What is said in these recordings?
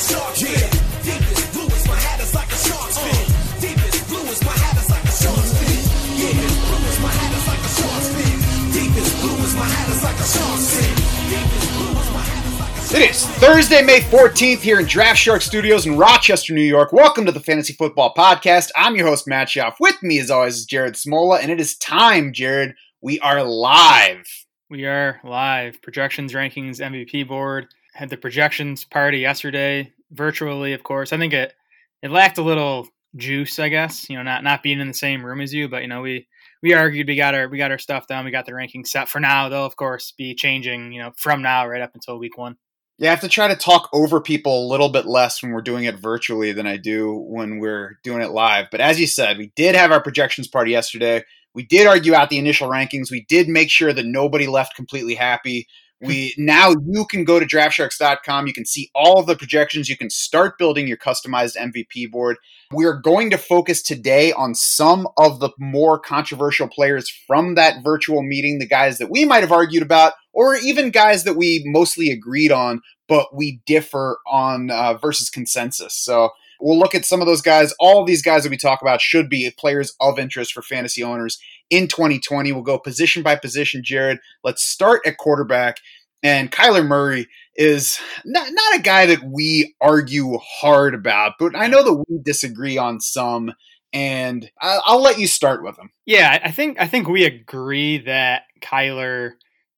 a shark's fin. Deepest blue is my hat is like a shark's fin. Deepest blue is my hat is like a shark's fin. Yeah, blue is my hat is like a shark's fin. Deepest blue is my hat is like a shark's fin. Deepest blue is my hat is like a It is Thursday, May 14th here in Draft Shark Studios in Rochester, New York. Welcome to the Fantasy Football Podcast. I'm your host, Matt Schauf. With me, as always, is Jared Smola, and it is time, Jared. We are live. We are live. Projections, rankings, MVP board. Had the projections party yesterday, virtually, of course. I think it it lacked a little juice, I guess. You know, not not being in the same room as you, but you know, we we argued, we got our we got our stuff done, we got the rankings set for now. They'll of course be changing, you know, from now right up until week one. Yeah, I have to try to talk over people a little bit less when we're doing it virtually than I do when we're doing it live. But as you said, we did have our projections party yesterday. We did argue out the initial rankings. We did make sure that nobody left completely happy. We now you can go to draftsharks.com. You can see all of the projections. You can start building your customized MVP board. We are going to focus today on some of the more controversial players from that virtual meeting, the guys that we might have argued about, or even guys that we mostly agreed on, but we differ on uh, versus consensus. So we'll look at some of those guys. All these guys that we talk about should be players of interest for fantasy owners in 2020. We'll go position by position, Jared. Let's start at quarterback. And Kyler Murray is not, not a guy that we argue hard about, but I know that we disagree on some. And I- I'll let you start with him. Yeah, I think I think we agree that Kyler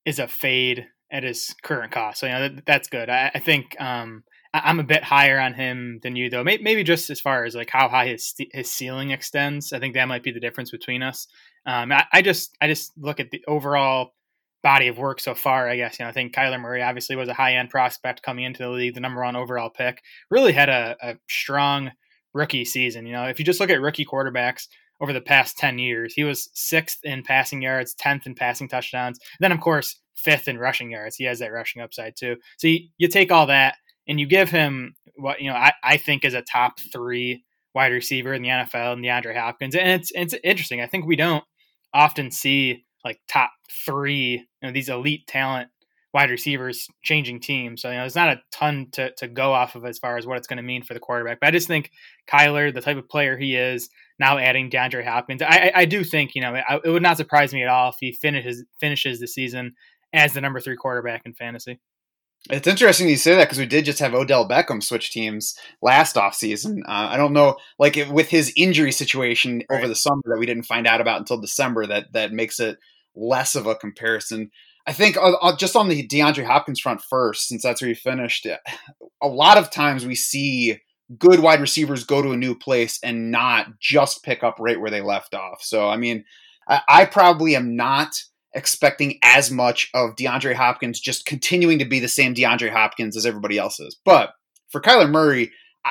is a fade at his current cost. So you know that, that's good. I, I think um, I'm a bit higher on him than you, though. Maybe just as far as like how high his his ceiling extends. I think that might be the difference between us. Um, I, I just I just look at the overall body of work so far. I guess you know I think Kyler Murray obviously was a high end prospect coming into the league, the number one overall pick. Really had a, a strong rookie season. You know, if you just look at rookie quarterbacks over the past 10 years. He was sixth in passing yards, 10th in passing touchdowns. Then, of course, fifth in rushing yards. He has that rushing upside too. So you, you take all that and you give him what, you know, I, I think is a top three wide receiver in the NFL and DeAndre Hopkins. And it's, it's interesting. I think we don't often see like top three, you know, these elite talent wide receivers changing teams. So, you know, there's not a ton to, to go off of as far as what it's going to mean for the quarterback. But I just think Kyler, the type of player he is, now adding DeAndre Hopkins, I, I, I do think, you know, it, it would not surprise me at all if he finishes finishes the season as the number three quarterback in fantasy. It's interesting you say that because we did just have Odell Beckham switch teams last offseason. Uh, I don't know, like if, with his injury situation over the summer that we didn't find out about until December, that that makes it less of a comparison. I think uh, just on the DeAndre Hopkins front first, since that's where he finished, a lot of times we see good wide receivers go to a new place and not just pick up right where they left off. So, I mean, I, I probably am not expecting as much of DeAndre Hopkins just continuing to be the same DeAndre Hopkins as everybody else is. But for Kyler Murray,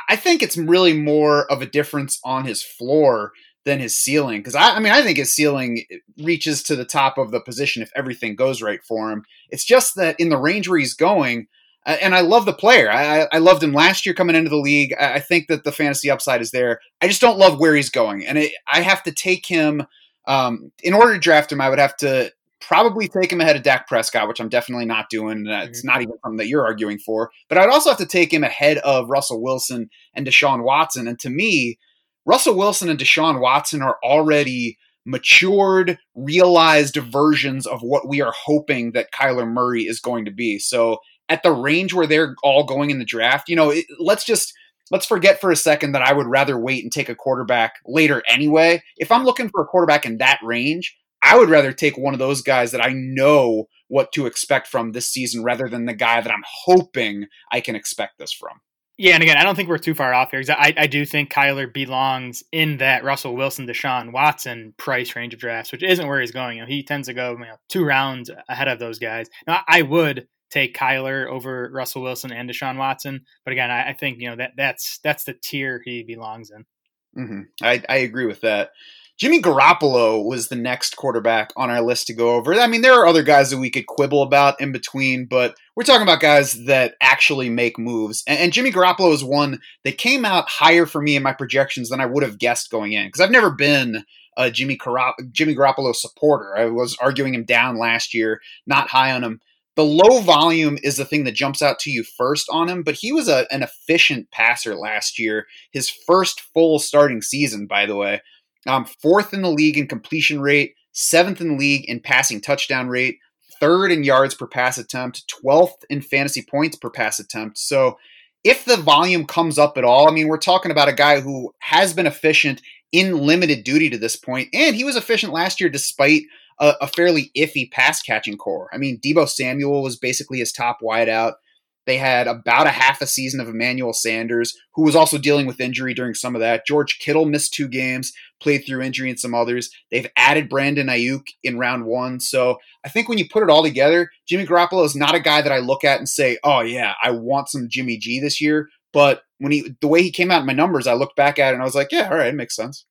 I- think it's really more of a difference on his floor than his ceiling. Because I, I mean, I think his ceiling reaches to the top of the position if everything goes right for him. It's just that in the range where he's going, and I love the player. I, I- loved him last year coming into the league. I, I think that the fantasy upside is there. I just don't love where he's going, and it, I have to take him. Um, in order to draft him, I would have to probably take him ahead of Dak Prescott, which I'm definitely not doing. It's mhm. not even something that you're arguing for. But I'd also have to take him ahead of Russell Wilson and Deshaun Watson. And to me, Russell Wilson and Deshaun Watson are already matured, realized versions of what we are hoping that Kyler Murray is going to be. So at the range where they're all going in the draft, you know, it, let's just let's forget for a second that I would rather wait and take a quarterback later anyway. If I'm looking for a quarterback in that range, I would rather take one of those guys that I know what to expect from this season rather than the guy that I'm hoping I can expect this from. Yeah, and again, I don't think we're too far off here because I, I do think Kyler belongs in that Russell Wilson, Deshaun Watson price range of drafts, which isn't where he's going. You know, he tends to go you know, two rounds ahead of those guys. Now, I would take Kyler over Russell Wilson and Deshaun Watson, but again, I, I think you know that that's that's the tier he belongs in. hmm I, I agree with that. Jimmy Garoppolo was the next quarterback on our list to go over. I mean, there are other guys that we could quibble about in between, but we're talking about guys that actually make moves. And, and Jimmy Garoppolo is one that came out higher for me in my projections than I would have guessed going in because I've never been a Jimmy, Garop- Jimmy Garoppolo supporter. I was arguing him down last year, not high on him the low volume is the thing that jumps out to you first on him, but he was a, an efficient passer last year. His first full starting season, by the way. Um, fourth in the league in completion rate, seventh in the league in passing touchdown rate, third in yards per pass attempt, 12th in fantasy points per pass attempt. So if the volume comes up at all, I mean, we're talking about a guy who has been efficient in limited duty to this point, and he was efficient last year despite a, a fairly iffy pass catching core. I mean, Deebo Samuel was basically his top wideout. They had about a half a season of Emmanuel Sanders, who was also dealing with injury during some of that. George Kittle missed two games, played through injury and some others. They've added Brandon Aiyuk in round one. So I think when you put it all together, Jimmy Garoppolo is not a guy that I look at and say, oh, yeah, I want some Jimmy G this year. But when he, the way he came out in my numbers, I looked back at it and I was like, yeah, all right, it makes sense.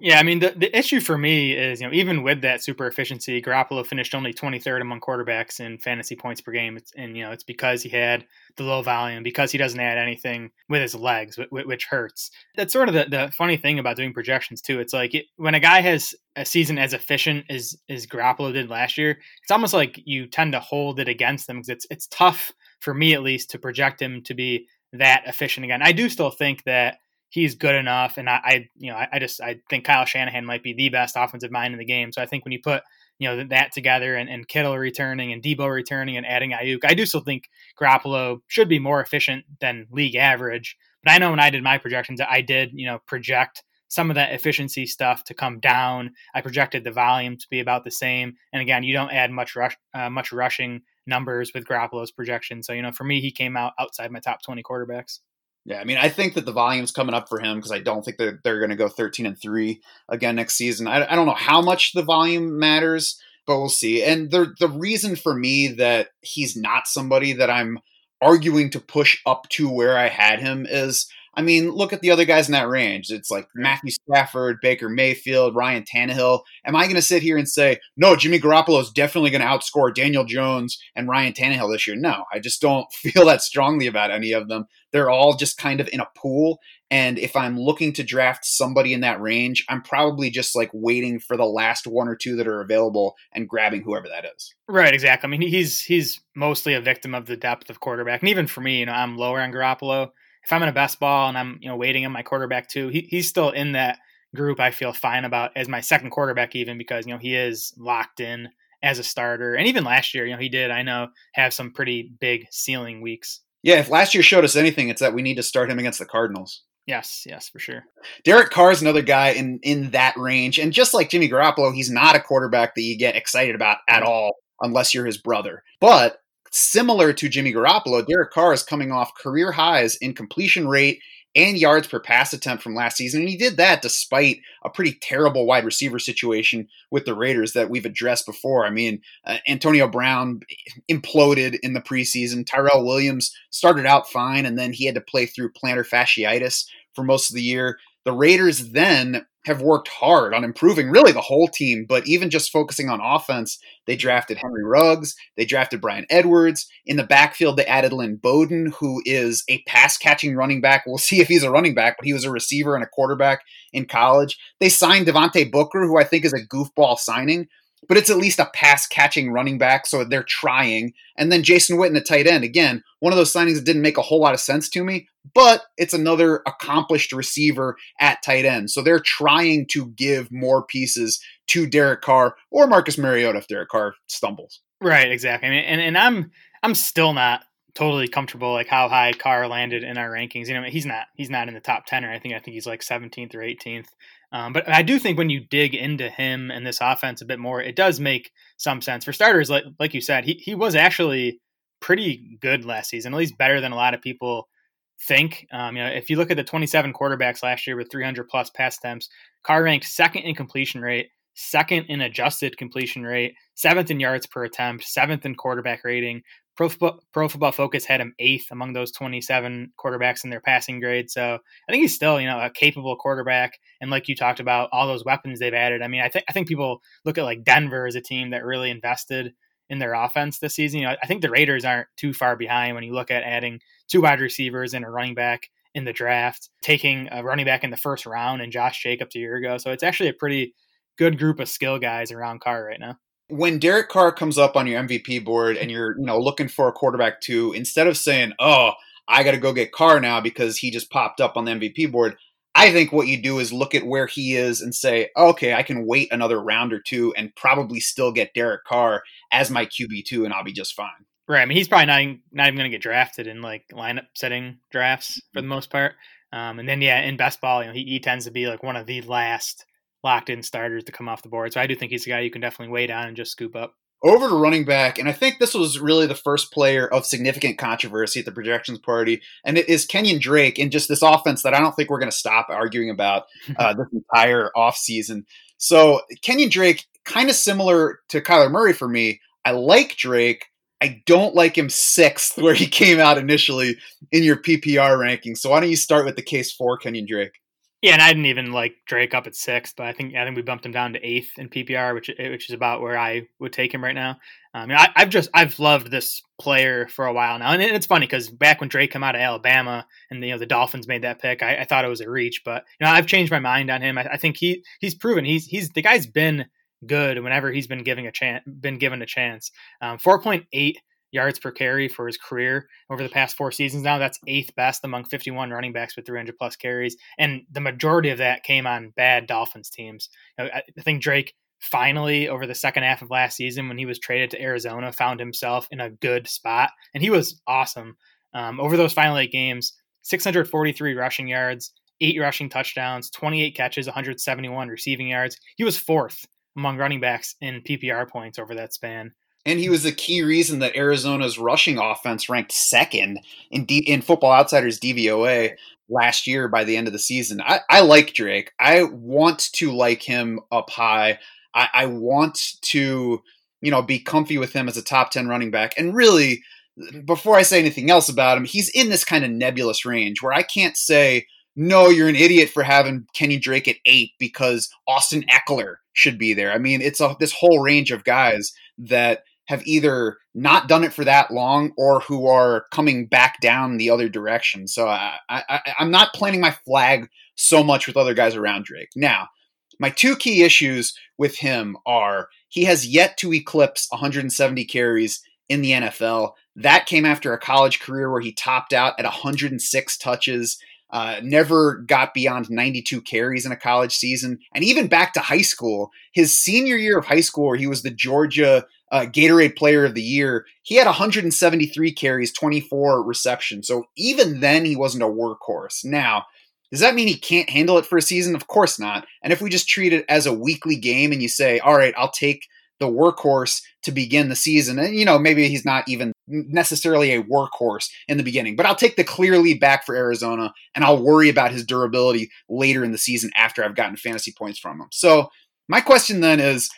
Yeah, I mean the, the issue for me is you know even with that super efficiency, Garoppolo finished only 23rd among quarterbacks in fantasy points per game, it's, and you know it's because he had the low volume, because he doesn't add anything with his legs, which hurts. That's sort of the, the funny thing about doing projections too. It's like it, when a guy has a season as efficient as as Garoppolo did last year, it's almost like you tend to hold it against them because it's it's tough for me at least to project him to be that efficient again. I do still think that he's good enough. And I, I you know, I, I, just I think Kyle Shanahan might be the best offensive mind in the game. So I think when you put you know that together and, and Kittle returning and Deebo returning and adding Aiyuk, I do still think Garoppolo should be more efficient than league average. But I know when I did my projections, I did you know project some of that efficiency stuff to come down. I projected the volume to be about the same. And again, you don't add much rush, uh, much rushing numbers with Garoppolo's projection. So you know, for me, he came out outside my top twenty quarterbacks. Yeah, I mean, I think that the volume's coming up for him because I don't think that they're going to go 13 and 3 again next season. I, I don't know how much the volume matters, but we'll see. And the the reason for me that he's not somebody that I'm arguing to push up to where I had him is I mean, look at the other guys in that range. It's like Matthew Stafford, Baker Mayfield, Ryan Tannehill. Am I going to sit here and say, no, Jimmy Garoppolo is definitely going to outscore Daniel Jones and Ryan Tannehill this year? No, I just don't feel that strongly about any of them. They're all just kind of in a pool. And if I'm looking to draft somebody in that range, I'm probably just like waiting for the last one or two that are available and grabbing whoever that is. Right, exactly. I mean, he's he's mostly a victim of the depth of quarterback. And even for me, you know, I'm lower on Garoppolo if I'm in a best ball and I'm you know waiting on my quarterback too, he, he's still in that group. I feel fine about as my second quarterback even because you know he is locked in as a starter. And even last year, you know he did I know have some pretty big ceiling weeks. Yeah, if last year showed us anything, it's that we need to start him against the Cardinals. Yes, yes, for sure. Derek Carr is another guy in in that range, and just like Jimmy Garoppolo, he's not a quarterback that you get excited about at all unless you're his brother. But similar to Jimmy Garoppolo, Derek Carr is coming off career highs in completion rate and yards per pass attempt from last season. And he did that despite a pretty terrible wide receiver situation with the Raiders that we've addressed before. I mean, uh, Antonio Brown imploded in the preseason. Tyrell Williams started out fine, and then he had to play through plantar fasciitis for most of the year. The Raiders then have worked hard on improving really the whole team, but even just focusing on offense, they drafted Henry Ruggs, they drafted Bryan Edwards. In the backfield, they added Lynn Bowden, who is a pass catching running back. We'll see if he's a running back, but he was a receiver and a quarterback in college. They signed Devontae Booker, who I think is a goofball signing, but it's at least a pass catching running back, so they're trying. And then Jason Witten, a tight end, again, one of those signings that didn't make a whole lot of sense to me, but it's another accomplished receiver at tight end. So they're trying to give more pieces to Derek Carr or Marcus Mariota if Derek Carr stumbles. Right, exactly. I mean, and, and I'm I'm still not totally comfortable like how high Carr landed in our rankings. You know, he's not he's not in the top ten or I think I think he's like 17th or 18th. Um, but I do think when you dig into him and this offense a bit more, it does make some sense. For starters, like like you said, he he was actually pretty good last season, at least better than a lot of people think. Um, you know, if you look at the 27 quarterbacks last year with 300 plus pass attempts, Carr ranked second in completion rate, second in adjusted completion rate, seventh in yards per attempt, seventh in quarterback rating. Pro, Pro Football Focus had him eighth among those 27 quarterbacks in their passing grade. So I think he's still, you know, a capable quarterback. And like you talked about, all those weapons they've added. I mean, I think I think people look at like Denver as a team that really invested in their offense this season. You know, I think the Raiders aren't too far behind when you look at adding two wide receivers and a running back in the draft, taking a running back in the first round and Josh Jacobs a year ago. So it's actually a pretty good group of skill guys around Carr right now. When Derek Carr comes up on your MVP board and you're, you know, looking for a quarterback too, instead of saying, "Oh, I got to go get Carr now because he just popped up on the MVP board," I think what you do is look at where he is and say, "Okay, I can wait another round or two and probably still get Derek Carr as my QB two, and I'll be just fine." Right. I mean, he's probably not even, not even going to get drafted in like lineup setting drafts for the most part. Um, and then yeah, in best ball, you know, he, he tends to be like one of the last locked in starters to come off the board. So I do think he's a guy you can definitely wait on and just scoop up. Over to running back, and I think this was really the first player of significant controversy at the projections party, and it is Kenyon Drake in just this offense that I don't think we're going to stop arguing about uh, this entire offseason. So Kenyon Drake, kind of similar to Kyler Murray for me. I like Drake. I don't like him sixth where he came out initially in your PPR ranking. So why don't you start with the case for Kenyon Drake? Yeah, and I didn't even like Drake up at sixth, but I think I think we bumped him down to eighth in PPR, which which is about where I would take him right now. I mean, I, have just I've loved this player for a while now, and it's funny because back when Drake came out of Alabama and you know the Dolphins made that pick, I, I thought it was a reach, but you know I've changed my mind on him. I, I think he he's proven he's he's the guy's been good whenever he's been giving a chance been given a chance. Um, Four point eight yards per carry for his career over the past four seasons now. That's eighth best among 51 running backs with 300 plus carries. And the majority of that came on bad Dolphins teams. I think Drake finally, over the second half of last season, when he was traded to Arizona, found himself in a good spot. And he was awesome. Um, over those final eight games, 643 rushing yards, eight rushing touchdowns, 28 catches, 171 receiving yards. He was fourth among running backs in PPR points over that span. And he was the key reason that Arizona's rushing offense ranked second in D- in Football Outsiders DVOA last year by the end of the season. I, I like Drake. I want to like him up high. I, I want to, you know, be comfy with him as a top 10 running back. And really, before I say anything else about him, he's in this kind of nebulous range where I can't say, no, you're an idiot for having Kenny Drake at eight because Austin Ekeler should be there. I mean, it's a, this whole range of guys that have either not done it for that long or who are coming back down the other direction. So I, I, I'm not planting my flag so much with other guys around Drake. Now, my two key issues with him are he has yet to eclipse 170 carries in the NFL. That came after a college career where he topped out at 106 touches uh, never got beyond 92 carries in a college season, and even back to high school. His senior year of high school, where he was the Georgia uh, Gatorade Player of the Year, he had 173 carries, 24 receptions. So even then, he wasn't a workhorse. Now, does that mean he can't handle it for a season? Of course not. And if we just treat it as a weekly game and you say, all right, I'll take the workhorse to begin the season. And, you know, maybe he's not even necessarily a workhorse in the beginning, but I'll take the clear lead back for Arizona and I'll worry about his durability later in the season after I've gotten fantasy points from him. So, my question then is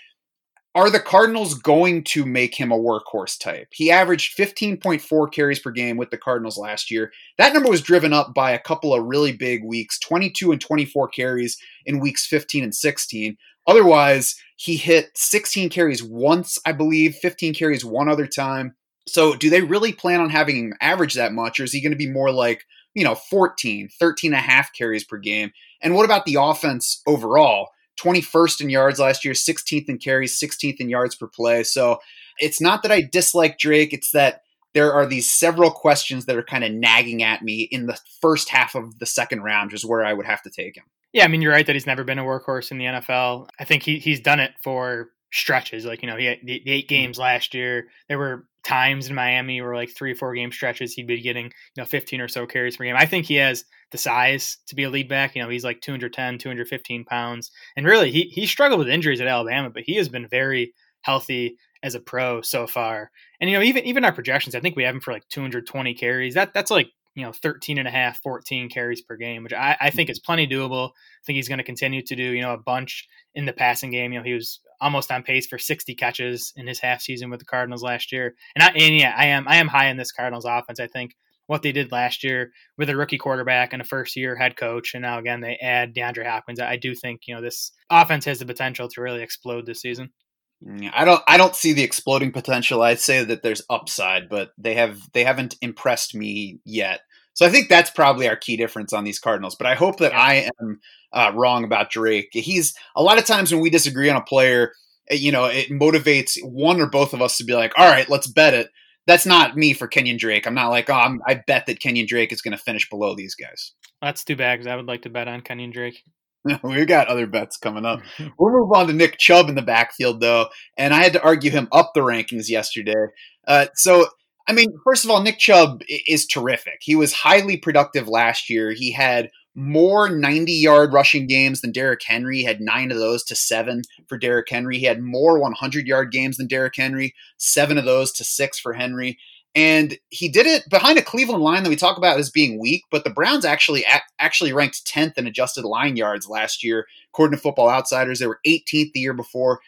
are the Cardinals going to make him a workhorse type? He averaged 15.4 carries per game with the Cardinals last year. That number was driven up by a couple of really big weeks 22 and 24 carries in weeks 15 and 16. Otherwise, he hit 16 carries once, I believe, 15 carries one other time. So, do they really plan on having him average that much, or is he going to be more like, you know, 14, 13 and a half carries per game? And what about the offense overall? 21st in yards last year, 16th in carries, 16th in yards per play. So, it's not that I dislike Drake, it's that there are these several questions that are kind of nagging at me in the first half of the second round, is where I would have to take him. Yeah, I mean, you're right that he's never been a workhorse in the NFL. I think he, he's done it for stretches. Like, you know, he had the, the eight mm-hmm. games last year. There were times in Miami where like three or four game stretches he'd be getting, you know, 15 or so carries per game. I think he has the size to be a lead back. You know, he's like 210, 215 pounds. And really, he, he struggled with injuries at Alabama, but he has been very healthy as a pro so far. And, you know, even even our projections, I think we have him for like 220 carries. That That's like you know 13 and a half 14 carries per game which I, I think is plenty doable. I think he's going to continue to do you know a bunch in the passing game. You know he was almost on pace for 60 catches in his half season with the cardinals last year. And, I, and yeah i am i am high in this cardinals offense. I think what they did last year with a rookie quarterback and a first year head coach and now again they add deandre hopkins. I do think you know this offense has the potential to really explode this season. I don't I don't see the exploding potential. I'd say that there's upside, but they have they haven't impressed me yet. So I think that's probably our key difference on these Cardinals. But I hope that I am uh, wrong about Drake. He's a lot of times when we disagree on a player, uh, you know, it motivates one or both of us to be like, all right, let's bet it. That's not me for Kenyon Drake. I'm not like, oh, I'm, I bet that Kenyon Drake is going to finish below these guys. That's too bad because I would like to bet on Kenyon Drake. We've got other bets coming up. We'll move on to Nick Chubb in the backfield, though, and I had to argue him up the rankings yesterday. Uh, so, I mean, first of all, Nick Chubb is terrific. He was highly productive last year. He had more 90 yard rushing games than Derrick Henry. He had nine of those to seven for Derrick Henry. He had more 100 yard games than Derrick Henry, seven of those to six for Henry. And he did it behind a Cleveland line that we talk about as being weak, but the Browns actually actually ranked 10th in adjusted line yards last year, according to Football Outsiders. They were 18th the year before.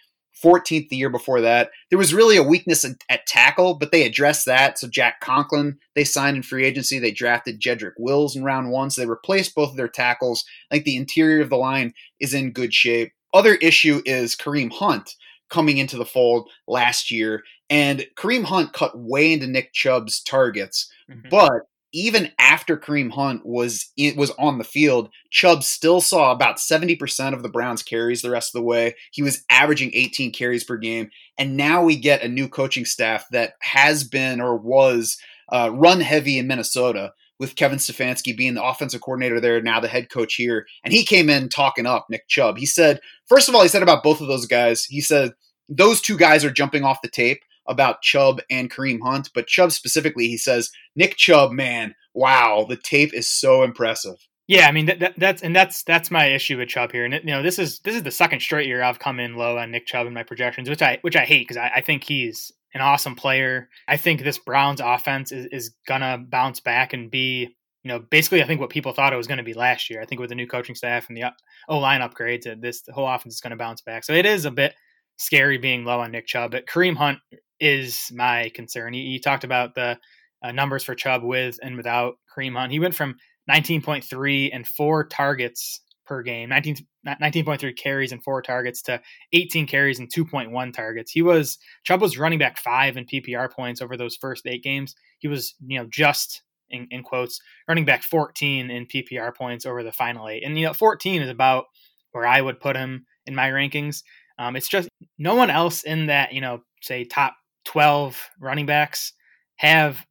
14th the year before that. There was really a weakness at, at, tackle, but they addressed that. So Jack Conklin, they signed in free agency. They drafted Jedrick Wills in round one. So they replaced both of their tackles. I think the interior of the line is in good shape. Other issue is Kareem Hunt coming into the fold last year. And Kareem Hunt cut way into Nick Chubb's targets. Mm-hmm. But even after Kareem Hunt was was on the field, Chubb still saw about 70% of the Browns carries the rest of the way. He was averaging 18 carries per game. And now we get a new coaching staff that has been or was uh, run heavy in Minnesota with Kevin Stefanski being the offensive coordinator there, now the head coach here. And he came in talking up Nick Chubb. He said, first of all, he said about both of those guys, he said, those two guys are jumping off the tape about Chubb and Kareem Hunt, but Chubb specifically, he says, Nick Chubb, man, wow, the tape is so impressive. Yeah, I mean that, that, that's and that's that's my issue with Chubb here, and you know this is this is the second straight year I've come in low on Nick Chubb in my projections, which I which I hate because I, I think he's an awesome player. I think this Browns offense is, is gonna bounce back and be you know basically I think what people thought it was going to be last year. I think with the new coaching staff and the uh, O line upgrades, this whole offense is going to bounce back. So it is a bit scary being low on Nick Chubb, but Kareem Hunt is my concern. He, talked about the uh, numbers for Chubb with and without Kareem Hunt. He went from 19.3 and four targets per game, 19, 19.3 carries and four targets to 18 carries and 2.1 targets. He was Chubb was running back five in PPR points over those first eight games. He was, you know, just in, in quotes, running back 14 in PPR points over the final eight. And you know, 14 is about where I would put him in my rankings. Um, it's just no one else in that, you know, say top 12 running backs have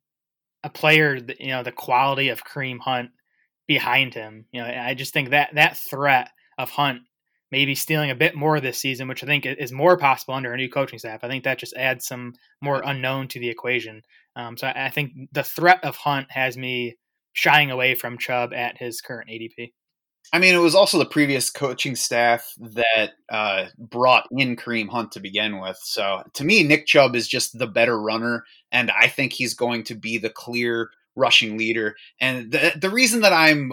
a player that, you know, the quality of Kareem Hunt behind him. You know, I just think that that threat of Hunt maybe stealing a bit more this season, which I think is more possible under a new coaching staff. I think that just adds some more unknown to the equation. Um, so I, I think the threat of Hunt has me shying away from Chubb at his current ADP. I mean, it was also the previous coaching staff that uh, brought in Kareem Hunt to begin with. So to me, Nick Chubb is just the better runner, and I think he's going to be the clear rushing leader. And the, the reason that I'm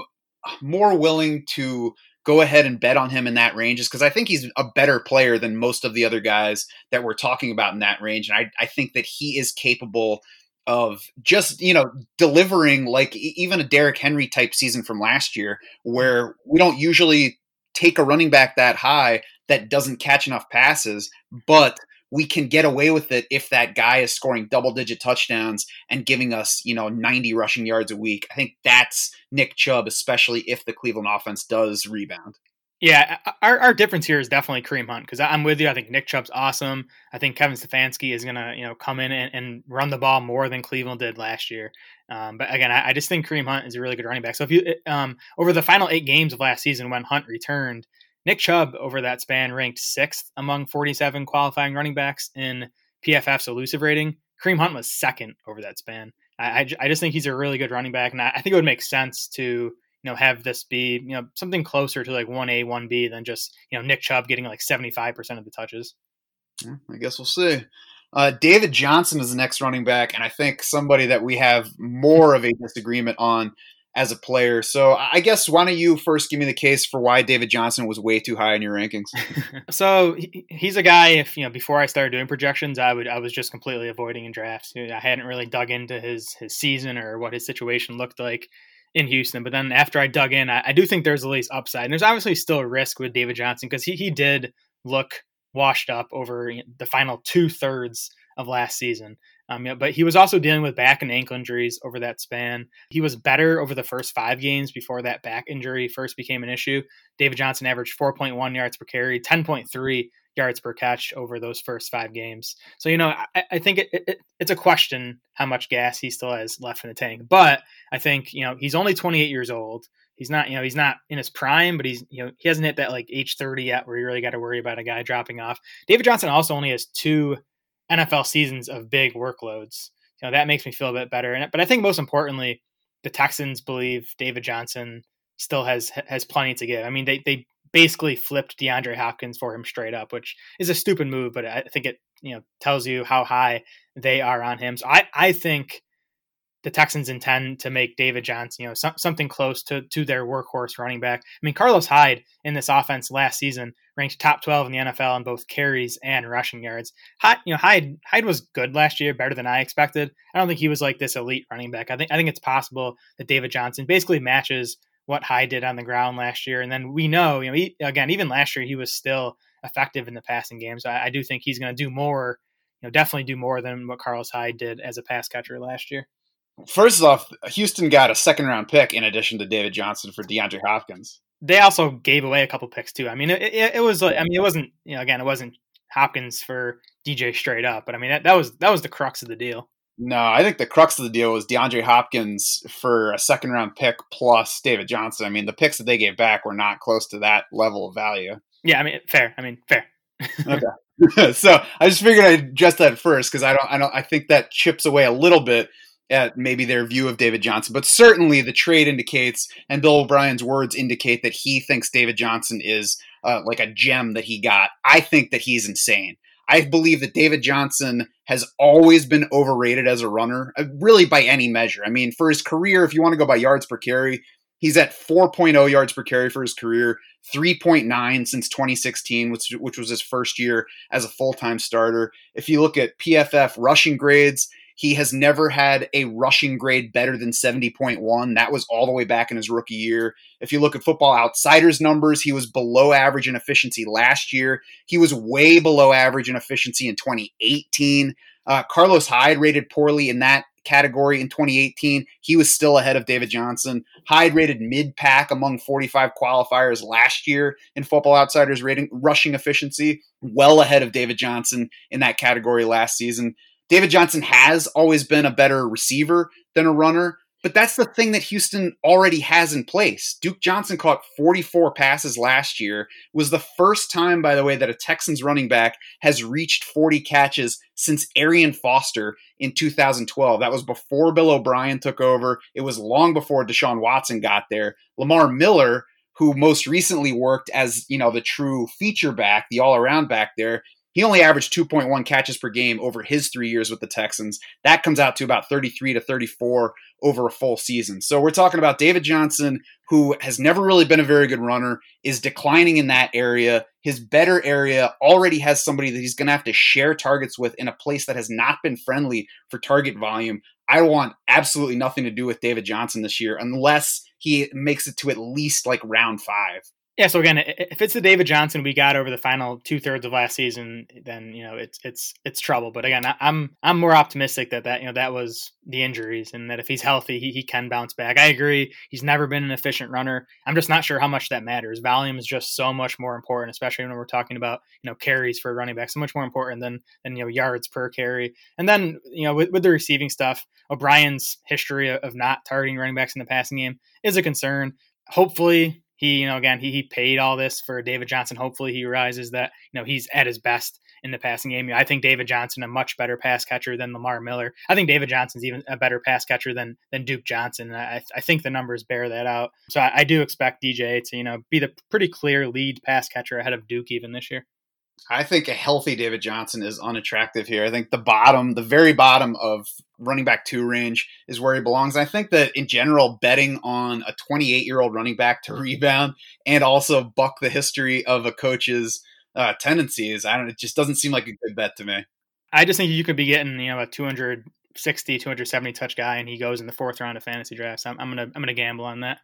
more willing to go ahead and bet on him in that range is because I think he's a better player than most of the other guys that we're talking about in that range. And I, I think that he is capable of just you know delivering like even a Derrick Henry type season from last year, where we don't usually take a running back that high that doesn't catch enough passes, but we can get away with it if that guy is scoring double digit touchdowns and giving us, you know, 90 rushing yards a week. I think that's Nick Chubb, especially if the Cleveland offense does rebound. Yeah, our, our difference here is definitely Kareem Hunt because I'm with you. I think Nick Chubb's awesome. I think Kevin Stefanski is gonna you know come in and, and run the ball more than Cleveland did last year. Um, but again, I, I, just think Kareem Hunt is a really good running back. So if you um, over the final eight games of last season when Hunt returned, Nick Chubb over that span ranked sixth among 47 qualifying running backs in PFF's elusive rating. Kareem Hunt was second over that span. I, I, I just think he's a really good running back, and I, I think it would make sense to you know have this be you know something closer to like one A one B than just you know Nick Chubb getting like seventy five percent of the touches. I guess we'll see. Uh, David Johnson is the next running back, and I think somebody that we have more of a disagreement on as a player. So I guess why don't you first give me the case for why David Johnson was way too high in your rankings? so he, he's a guy. If you know, before I started doing projections, I would I was just completely avoiding in drafts. I hadn't really dug into his his season or what his situation looked like in Houston. But then after I dug in, I, I do think there's at least upside. And there's obviously still a risk with David Johnson because he, he did look washed up over the final two thirds of last season. Um, yeah, but he was also dealing with back and ankle injuries over that span. He was better over the first five games before that back injury first became an issue. David Johnson averaged 4.1 yards per carry, 10.3 yards per catch over those first five games. So, you know, I, I think it, it, it's a question how much gas he still has left in the tank. But I think, you know, he's only 28 years old. He's not, you know, he's not in his prime, but he's, you know, he hasn't hit that like age 30 yet where you really got to worry about a guy dropping off. David Johnson also only has two NFL seasons of big workloads. You know, that makes me feel a bit better. And, but I think most importantly, the Texans believe David Johnson still has has plenty to give. I mean, they they basically flipped DeAndre Hopkins for him straight up, which is a stupid move, but I think it you know tells you how high they are on him. So I I think the Texans intend to make David Johnson, you know, so, something close to to their workhorse running back. I mean, Carlos Hyde in this offense last season ranked top 12 in the NFL in both carries and rushing yards. Hyde, you know, Hyde Hyde was good last year, better than I expected. I don't think he was like this elite running back. I think I think it's possible that David Johnson basically matches what Hyde did on the ground last year. And then we know, you know, he, again, even last year he was still effective in the passing game. So I, I do think he's going to do more, you know, definitely do more than what Carlos Hyde did as a pass catcher last year. First off, Houston got a second round pick in addition to David Johnson for DeAndre Hopkins. They also gave away a couple picks too. I mean, it, it, it was, I mean, it wasn't, you know, again, it wasn't Hopkins for DJ straight up, but I mean, that, that was, that was the crux of the deal. No, I think the crux of the deal was DeAndre Hopkins for a second round pick plus David Johnson. I mean, the picks that they gave back were not close to that level of value. Yeah, I mean, fair. I mean, fair. okay. so I just figured I'd address that first because I don't, I don't, I think that chips away a little bit at maybe their view of David Johnson. But certainly the trade indicates, and Bill O'Brien's words indicate that he thinks David Johnson is uh, like a gem that he got. I think that he's insane. I believe that David Johnson has always been overrated as a runner, uh, really by any measure. I mean, for his career, if you want to go by yards per carry, he's at 4.0 yards per carry for his career, 3.9 since 2016, which, which was his first year as a full time starter. If you look at PFF rushing grades, he has never had a rushing grade better than 70.1. That was all the way back in his rookie year. If you look at football outsiders numbers, he was below average in efficiency last year. He was way below average in efficiency in 2018. Uh, Carlos Hyde rated poorly in that category in 2018. He was still ahead of David Johnson. Hyde rated mid pack among 45 qualifiers last year in Football Outsiders rating rushing efficiency, well ahead of David Johnson in that category last season. David Johnson has always been a better receiver than a runner, but that's the thing that Houston already has in place. Duke Johnson caught 44 passes last year. was the first time, by the way, that a Texans running back has reached 40 catches since Arian Foster in 2012. That was before Bill O'Brien took over. It was long before Deshaun Watson got there. Lamar Miller, who most recently worked as, you know, the true feature back, the all-around back there, he only averaged 2.1 catches per game over his three years with the Texans. That comes out to about 33 to 34 over a full season. So we're talking about David Johnson, who has never really been a very good runner, is declining in that area. His better area already has somebody that he's going to have to share targets with in a place that has not been friendly for target volume. I want absolutely nothing to do with David Johnson this year unless he makes it to at least like round five. Yeah, so again, if it's the David Johnson we got over the final two thirds of last season, then you know it's it's it's trouble. But again, I'm I'm more optimistic that that you know that was the injuries, and that if he's healthy, he, he can bounce back. I agree. He's never been an efficient runner. I'm just not sure how much that matters. Volume is just so much more important, especially when we're talking about you know carries for running back, so much more important than than you know yards per carry. And then you know with, with the receiving stuff, O'Brien's history of not targeting running backs in the passing game is a concern. Hopefully, he, you know, again, he, he paid all this for David Johnson. Hopefully he realizes that, you know, he's at his best in the passing game. I think David Johnson a much better pass catcher than Lamar Miller. I think David Johnson's even a better pass catcher than than Duke Johnson. I, I think the numbers bear that out. So I, I do expect DJ to, you know, be the pretty clear lead pass catcher ahead of Duke even this year. I think a healthy David Johnson is unattractive here. I think the bottom, the very bottom of running back two range is where he belongs. I think that in general, betting on a 28 year old running back to rebound and also buck the history of a coach's uh, tendencies, I don't. It just doesn't seem like a good bet to me. I just think you could be getting you know a 260, 270 touch guy, and he goes in the fourth round of fantasy drafts. I'm, I'm gonna I'm gonna gamble on that.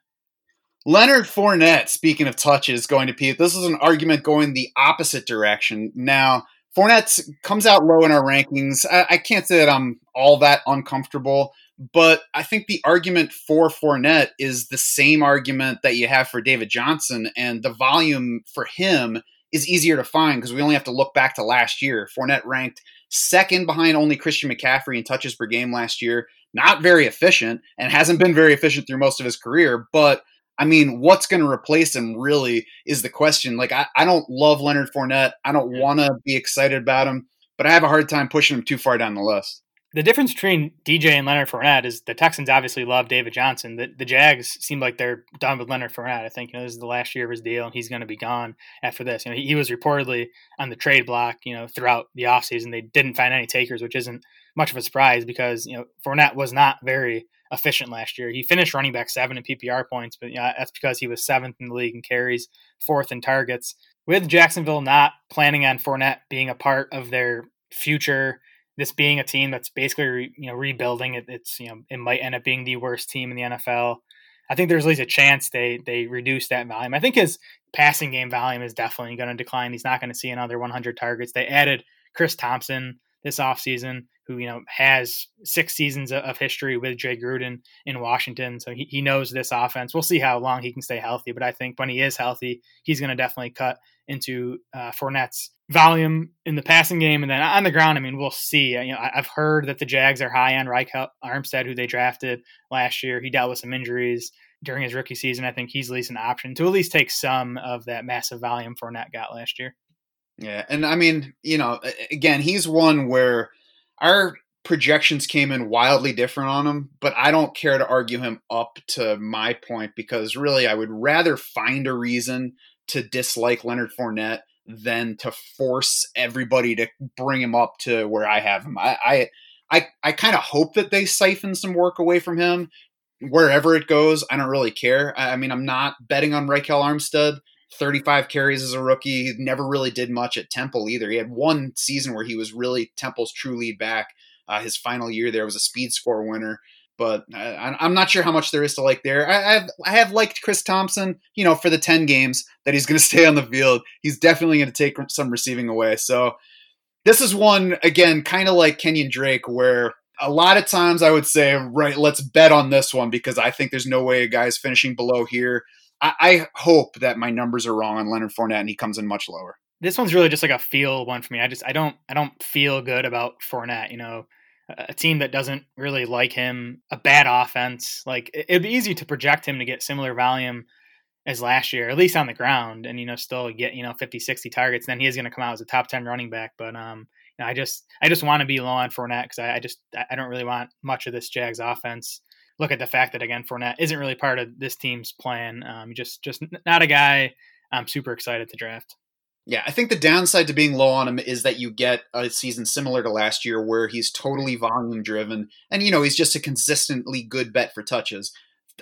Leonard Fournette, speaking of touches, going to Pete. This is an argument going the opposite direction. Now, Fournette comes out low in our rankings. I, I, can't say that I'm all that uncomfortable, but I think the argument for Fournette is the same argument that you have for David Johnson, and the volume for him is easier to find because we only have to look back to last year. Fournette ranked second behind only Christian McCaffrey in touches per game last year. Not very efficient and hasn't been very efficient through most of his career, but I mean, what's going to replace him really is the question. Like, I, I don't love Leonard Fournette. I don't want to be excited about him, but I have a hard time pushing him too far down the list the difference between DJ and Leonard Fournette is the Texans obviously love David Johnson. The, the Jags seem like they're done with Leonard Fournette. I think you know this is the last year of his deal, and he's going to be gone after this. You know, he, he, was reportedly on the trade block. You know, throughout the offseason. they didn't find any takers, which isn't much of a surprise because you know Fournette was not very efficient last year. He finished running back seven in PPR points, but you know, that's because he was seventh in the league in carries, fourth in targets. With Jacksonville not planning on Fournette being a part of their future this being a team that's basically re, you know rebuilding it, it's you know it might end up being the worst team in the NFL. I think there's at least a chance they they reduce that volume. I think his passing game volume is definitely going to decline. He's not going to see another 100 targets. They added Chris Thompson this offseason, who you know has six seasons of history with Jay Gruden in Washington, so he, he knows this offense. We'll see how long he can stay healthy, but I think when he is healthy, he's going to definitely cut into uh, Fournette's volume in the passing game, and then on the ground. I mean, we'll see. You know, I've heard that the Jags are high on Ryquell Armstead, who they drafted last year. He dealt with some injuries during his rookie season. I think he's at least an option to at least take some of that massive volume Fournette got last year. Yeah, and I mean, you know, again, he's one where our projections came in wildly different on him, but I don't care to argue him up to my point because really I would rather find a reason to dislike Leonard Fournette than to force everybody to bring him up to where I have him. I I I, I kind of hope that they siphon some work away from him wherever it goes. I don't really care. I, I mean, I'm not betting on Ryquell Armstead. 35 carries as a rookie. He never really did much at Temple either. He had one season where he was really Temple's true lead back. Uh, his final year there was a speed score winner, but I, am not sure how much there is to like there. I, have I have liked Chris Thompson, you know, for the 10 games that he's going to stay on the field. He's definitely going to take some receiving away. So this is one again, kind of like Kenyon Drake, where a lot of times I would say, right, let's bet on this one because I think there's no way a guy's finishing below here. I, I hope that my numbers are wrong on Leonard Fournette and he comes in much lower. This one's really just like a feel one for me. I just I don't I don't feel good about Fournette. You know, a team that doesn't really like him, a bad offense. Like it'd be easy to project him to get similar volume as last year, at least on the ground, and you know still get you know 50, 60 targets. Then he is going to come out as a top ten running back. But um, you know, I just I just want to be low on Fournette because I, I, just I don't really want much of this Jags offense look at the fact that again Fournette isn't really part of this team's plan. Um, just just not a guy I'm super excited to draft. Yeah, I think the downside to being low on him is that you get a season similar to last year where he's totally volume driven and you know, he's just a consistently good bet for touches.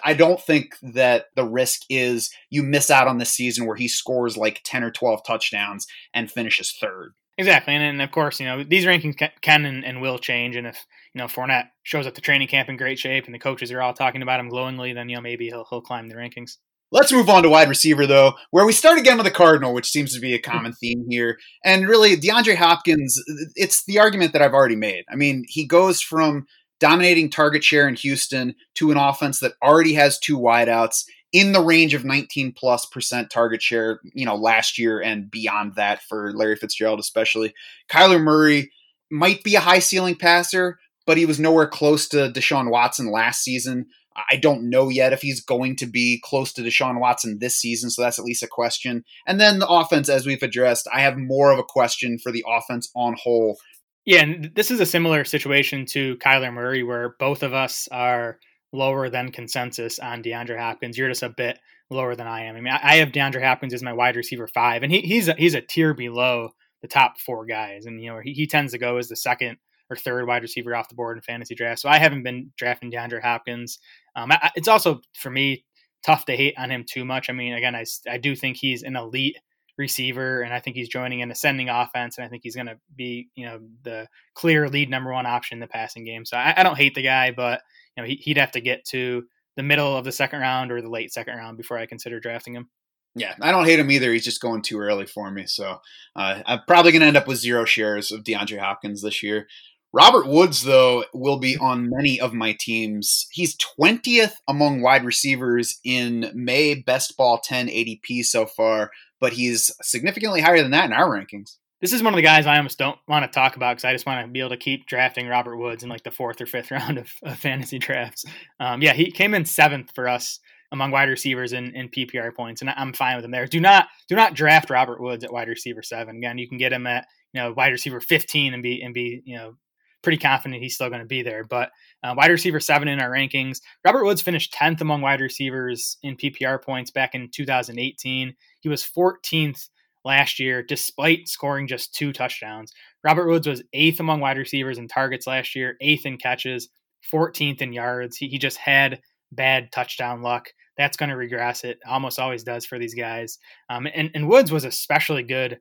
I don't think that the risk is you miss out on the season where he scores like 10 or 12 touchdowns and finishes third. Exactly, and, and of course, you know these rankings can and, and, will change. And if you know Fournette shows up to training camp in great shape, and the coaches are all talking about him glowingly, then you know maybe he'll he'll climb the rankings. Let's move on to wide receiver, though, where we start again with a Cardinal, which seems to be a common theme here. And really, DeAndre Hopkins, it's the argument that I've already made. I mean, he goes from dominating target share in Houston to an offense that already has two wideouts in the range of 19 plus percent target share, you know, last year and beyond that for Larry Fitzgerald, especially. Kyler Murray might be a high ceiling passer, but he was nowhere close to Deshaun Watson last season. I don't know yet if he's going to be close to Deshaun Watson this season, so that's at least a question. And then the offense, as we've addressed, I have more of a question for the offense on whole. Yeah, and this is a similar situation to Kyler Murray, where both of us are lower than consensus on DeAndre Hopkins. You're just a bit lower than I am. I mean, I have DeAndre Hopkins as my wide receiver five, and he, he's a, he's a tier below the top four guys, and you know he, he tends to go as the second or third wide receiver off the board in fantasy draft. So I haven't been drafting DeAndre Hopkins. Um, I, it's also for me tough to hate on him too much. I mean, again, I I do think he's an elite receiver, and I think he's joining an ascending offense, and I think he's going to be, you know, the clear lead number one option in the passing game. So I, I don't hate the guy, but you know, he, would have to get to the middle of the second round or the late second round before I consider drafting him. Yeah, I don't hate him either. He's just going too early for me. So uh, I'm probably going to end up with zero shares of DeAndre Hopkins this year. Robert Woods, though, will be on many of my teams. He's 20th among wide receivers in May Best Ball 10 ADP so far, but he's significantly higher than that in our rankings. This is one of the guys I almost don't want to talk about because I just want to be able to keep drafting Robert Woods in like the fourth or fifth round of, of fantasy drafts. Um, yeah, he came in seventh for us among wide receivers in, in PPR points, and I'm fine with him there. Do not do not draft Robert Woods at wide receiver seven. Again, you can get him at you know wide receiver 15 and be and be you know pretty confident he's still going to be there. But uh, wide receiver seven in our rankings. Robert Woods finished 10th among wide receivers in PPR points back in 2018. He was 14th last year, despite scoring just two touchdowns. Robert Woods was eighth among wide receivers in targets last year, eighth in catches, 14th in yards. He, he just had bad touchdown luck. That's going to regress. It almost always does for these guys. Um, and, and Woods was especially good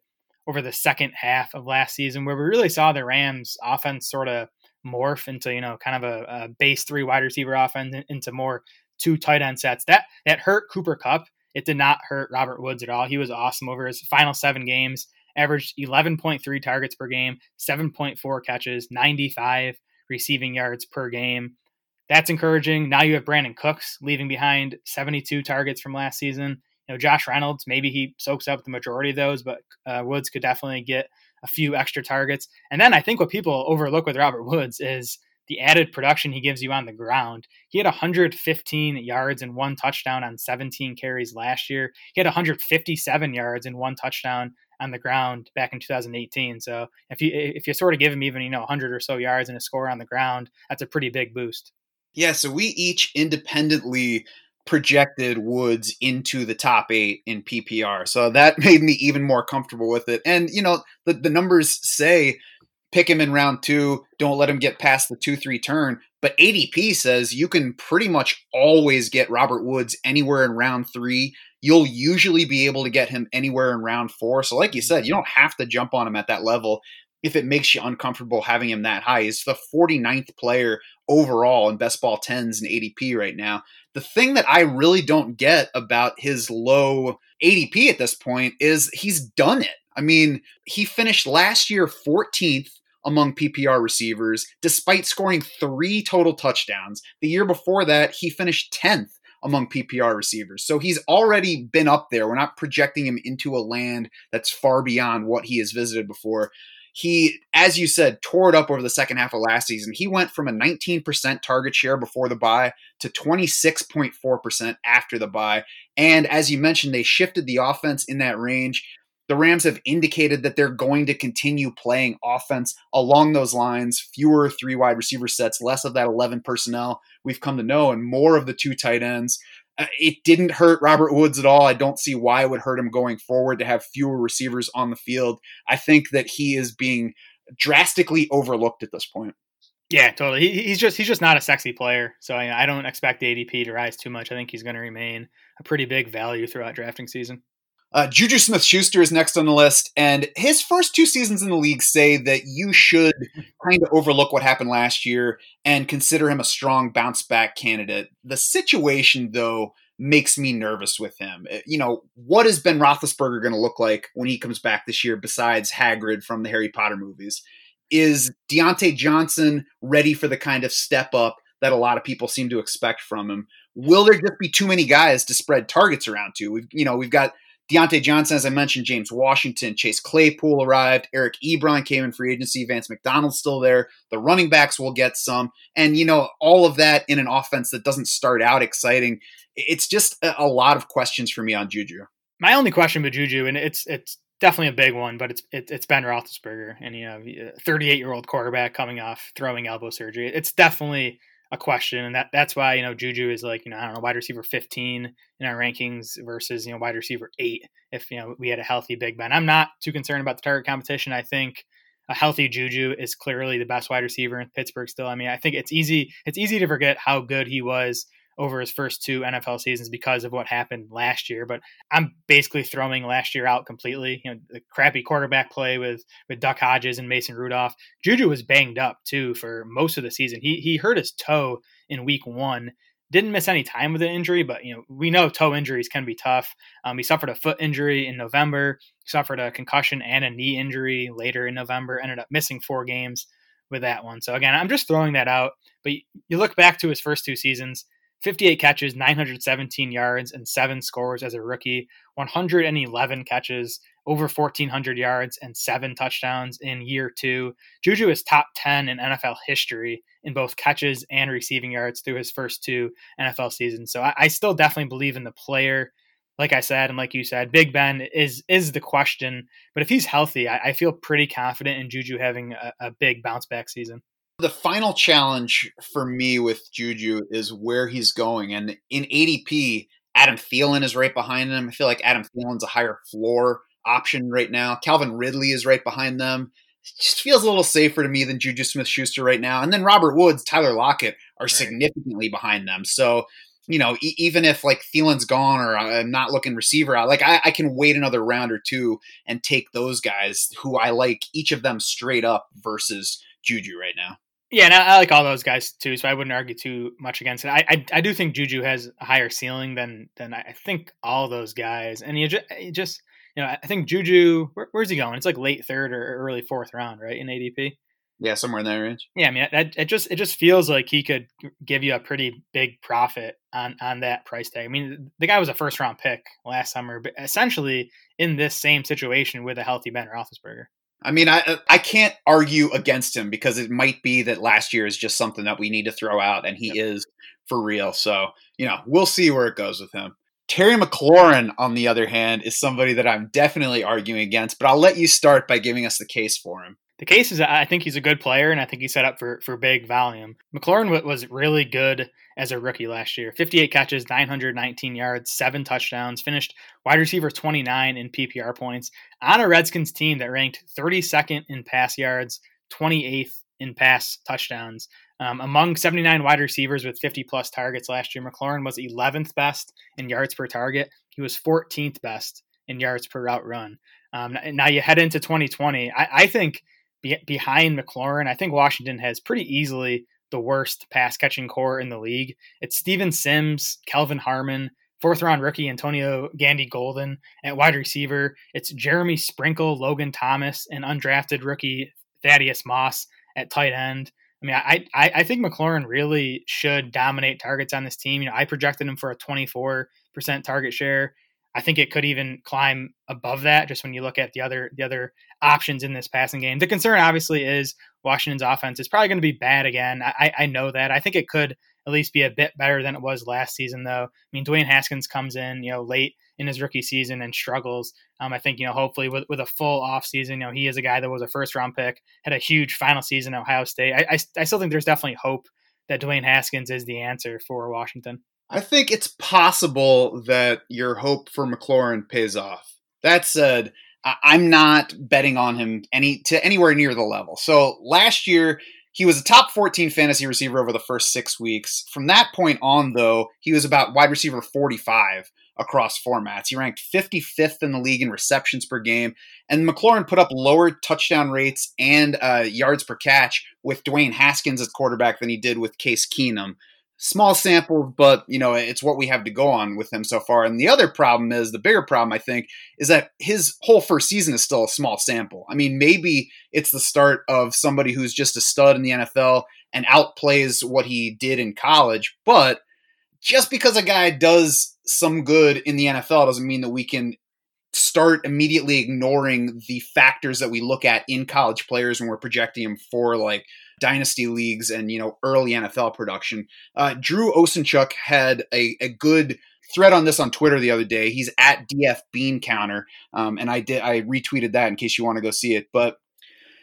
over the second half of last season, where we really saw the Rams offense sort of morph into you know kind of a, a base three wide receiver offense into more two tight end sets. That that hurt Cooper Kupp. It did not hurt Robert Woods at all. He was awesome over his final seven games. Averaged 11.3 targets per game, 7.4 catches, 95 receiving yards per game. That's encouraging. Now you have Brandin Cooks leaving behind 72 targets from last season know, Josh Reynolds, maybe he soaks up the majority of those, but uh, Woods could definitely get a few extra targets. And then I think what people overlook with Robert Woods is the added production he gives you on the ground. He had 115 yards and one touchdown on 17 carries last year. He had 157 yards and one touchdown on the ground back in 2018. So if you if you sort of give him even you know 100 or so yards and a score on the ground, that's a pretty big boost. Yeah, so we each independently projected Woods into the top eight in PPR. So that made me even more comfortable with it. And, you know, the, the numbers say pick him in round two, don't let him get past the 2 3 turn. But ADP says you can pretty much always get Robert Woods anywhere in round three. You'll usually be able to get him anywhere in round four. So, like you said, you don't have to jump on him at that level if it makes you uncomfortable having him that high. He's the 49th player overall in best ball 10s and ADP right now. The thing that I really don't get about his low ADP at this point is he's done it. I mean, he finished last year 14th among PPR receivers despite scoring three total touchdowns. The year before that, he finished 10th among PPR receivers. So he's already been up there. We're not projecting him into a land that's far beyond what he has visited before he, as you said, tore it up over the second half of last season. He went from a 19% target share before the bye to 26.4% after the bye. And as you mentioned, they shifted the offense in that range. The Rams have indicated that they're going to continue playing offense along those lines, fewer three wide receiver sets, less of that 11 personnel we've come to know, and more of the two tight ends. Uh, it didn't hurt Robert Woods at all. I don't see why it would hurt him going forward to have fewer receivers on the field. I think that he is being drastically overlooked at this point. Yeah, totally. He, he's just he's just not a sexy player, so I, I don't expect ADP to rise too much. I think he's going to remain a pretty big value throughout drafting season. Uh, Juju Smith Schuster is next on the list, and his first two seasons in the league say that you should kind of overlook what happened last year and consider him a strong bounce back candidate. The situation, though, makes me nervous with him. Uh, you know, what is Ben Roethlisberger going to look like when he comes back this year besides Hagrid from the Harry Potter movies? Is Diontae Johnson ready for the kind of step up that a lot of people seem to expect from him? Will there just be too many guys to spread targets around to? We've, you know, we've got Diontae Johnson, as I mentioned, James Washington, Chase Claypool arrived, Eric Ebron came in free agency, Vance McDonald's still there. The running backs will get some. And, you know, all of that in an offense that doesn't start out exciting. It's just a, lot of questions for me on Juju. My only question with Juju, and it's it's definitely a big one, but it's it, it's Ben Roethlisberger, and you know, uh, 38 year old quarterback coming off throwing elbow surgery. It's definitely a question, and that that's why you know Juju is like you know I don't know wide receiver 15 in our rankings versus you know wide receiver eight if you know we had a healthy Big Ben. I'm not too concerned about the target competition. I think a healthy Juju is clearly the best wide receiver in Pittsburgh still. I mean, I think it's easy it's easy to forget how good he was over his first two NFL seasons because of what happened last year. But I'm basically throwing last year out completely. You know, the crappy quarterback play with with Duck Hodges and Mason Rudolph. Juju was banged up too for most of the season. He he hurt his toe in week one. Didn't miss any time with the injury, but you know we know toe injuries can be tough. Um, he suffered a foot injury in November. Suffered a concussion and a knee injury later in November. Ended up missing four games with that one. So again, I'm just throwing that out. But you look back to his first two seasons, 58 catches, 917 yards, and seven scores as a rookie, 111 catches, over 1,400 yards, and seven touchdowns in year two. Juju is top 10 in NFL history in both catches and receiving yards through his first two NFL seasons. So I, I still definitely believe in the player. Like I said, and like you said, Big Ben is is the question. But if he's healthy, I, I feel pretty confident in Juju having a, a big bounce back season. The final challenge for me with Juju is where he's going. And in ADP, Adam Thielen is right behind him. I feel like Adam Thielen's a higher floor option right now. Calvin Ridley is right behind them. It just feels a little safer to me than Juju Smith Schuster right now. And then Robert Woods, Tyler Lockett are right. significantly behind them. So, you know, e- even if like Thielen's gone or I'm not looking receiver out, like I-, I can wait another round or two and take those guys who I like each of them straight up versus Juju right now. Yeah, and I, I, like all those guys too, so I wouldn't argue too much against it. I, I, I do think Juju has a higher ceiling than than I think all those guys, and you just, you just you know I think Juju, where, where's he going? It's like late third or early fourth round, right in ADP. Yeah, somewhere in that range. Yeah, I mean, it, it just it just feels like he could give you a pretty big profit on on that price tag. I mean, the guy was a first round pick last summer, but essentially in this same situation with a healthy Ben Roethlisberger. I mean, I I can't argue against him because it might be that last year is just something that we need to throw out, and he yep. is for real. So you know, we'll see where it goes with him. Terry McLaurin, on the other hand, is somebody that I'm definitely arguing against, but I'll let you start by giving us the case for him. The case is I think he's a good player, and I think he's set up for, for big volume. McLaurin was really good as a rookie last year 58 catches, 919 yards, seven touchdowns, finished wide receiver 29 in PPR points on a Redskins team that ranked 32nd in pass yards, 28th in pass touchdowns. Um, among 79 wide receivers with 50 plus targets last year, McLaurin was 11th best in yards per target. He was 14th best in yards per route run. Um, now you head into 2020. I, I think be, behind McLaurin, I think Washington has pretty easily the worst pass catching corps in the league. It's Steven Sims, Kelvin Harmon, fourth round rookie Antonio Gandy Golden at wide receiver. It's Jeremy Sprinkle, Logan Thomas, and undrafted rookie Thaddeus Moss at tight end. I mean, I, I, I think McLaurin really should dominate targets on this team. You know, I projected him for a 24% target share. I think it could even climb above that just when you look at the other the other options in this passing game. The concern obviously is Washington's offense is probably going to be bad again. I, I know that. I think it could at least be a bit better than it was last season, though. I mean, Dwayne Haskins comes in, you know, late in his rookie season and struggles. Um, I think, you know, hopefully with, with a full offseason, you know, he is a guy that was a first round pick, had a huge final season at Ohio State. I, I, I still think there's definitely hope that Dwayne Haskins is the answer for Washington. I think it's possible that your hope for McLaurin pays off. That said, I'm not betting on him any to anywhere near the level. So last year he was a top 14 fantasy receiver over the first six weeks. From that point on, though, he was about wide receiver 45 across formats. He ranked 55th in the league in receptions per game, and McLaurin put up lower touchdown rates and uh, yards per catch with Dwayne Haskins as quarterback than he did with Case Keenum small sample, but you know it's what we have to go on with him so far. And the other problem is the bigger problem I think is that his whole first season is still a small sample. I mean, maybe it's the start of somebody who's just a stud in the NFL and outplays what he did in college, but just because a guy does some good in the NFL doesn't mean that we can start immediately ignoring the factors that we look at in college players when we're projecting them for like dynasty leagues and you know early NFL production. Uh, Drew Osenchuk had a, a good thread on this on Twitter the other day. He's at DF Bean Counter, um, and I did I retweeted that in case you want to go see it. But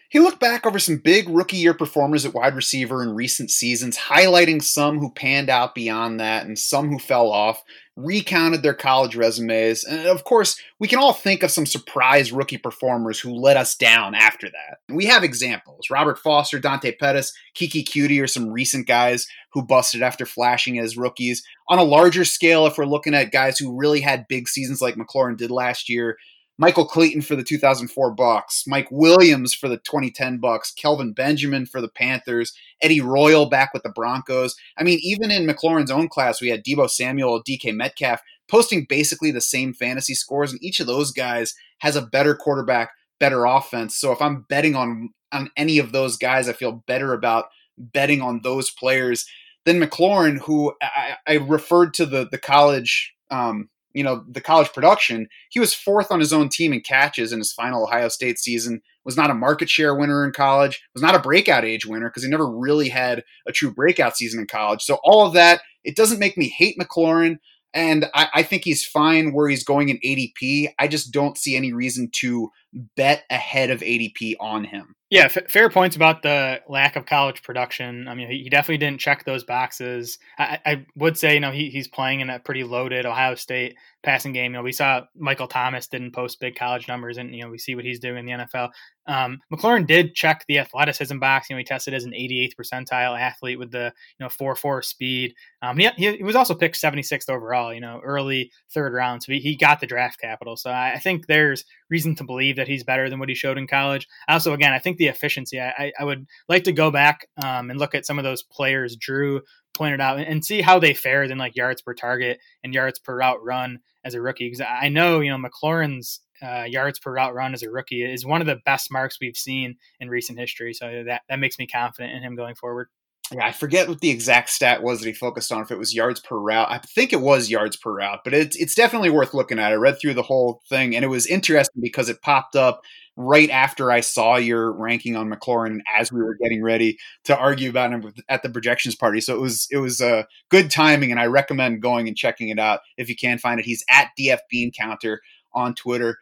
he looked back over some big rookie year performers at wide receiver in recent seasons, highlighting some who panned out beyond that and some who fell off, recounted their college resumes. And of course, we can all think of some surprise rookie performers who let us down after that. We have examples. Robert Foster, Dante Pettis, Keke Coutee are some recent guys who busted after flashing as rookies. On a larger scale, if we're looking at guys who really had big seasons like McLaurin did last year, Michael Clayton for the 2004 Bucs, Mike Williams for the 2010 Bucs, Kelvin Benjamin for the Panthers, Eddie Royal back with the Broncos. I mean, even in McLaurin's own class, we had Deebo Samuel, DK Metcalf posting basically the same fantasy scores, and each of those guys has a better quarterback better offense. So if I'm betting on on any of those guys, I feel better about betting on those players than McLaurin, who I, I referred to the the college um, you know the college production he was fourth on his own team in catches in his final ohio state season was not a market share winner in college was not a breakout age winner because he never really had a true breakout season in college. So all of that it doesn't make me hate mclaurin and I, I think he's fine where he's going in adp i just don't see any reason to bet ahead of adp on him yeah, f- fair points about the lack of college production. I mean, he, definitely didn't check those boxes. I, I would say, you know, he, he's playing in a pretty loaded Ohio State passing game. You know, we saw Michael Thomas didn't post big college numbers, and you know, we see what he's doing in the NFL. Um, McLaurin did check the athleticism box. You know, he tested as an 88th percentile athlete with the you know four four speed. Um, he, he, was also picked 76th overall. You know, early third round, so he, he got the draft capital. So I, I think there's reason to believe that he's better than what he showed in college. Also, again, I think the efficiency. I, I would like to go back um, and look at some of those players Drew pointed out and, and see how they fared in like yards per target and yards per route run as a rookie. Because I know you know McLaurin's uh, yards per route run as a rookie is one of the best marks we've seen in recent history. So that that makes me confident in him going forward. Yeah, I forget what the exact stat was that he focused on. If it was yards per route, I think it was yards per route, but it's it's definitely worth looking at. I read through the whole thing, and it was interesting because it popped up right after I saw your ranking on McLaurin as we were getting ready to argue about him at the projections party. So it was it was a uh, good timing, and I recommend going and checking it out if you can find it. He's at DF Bean Counter on Twitter.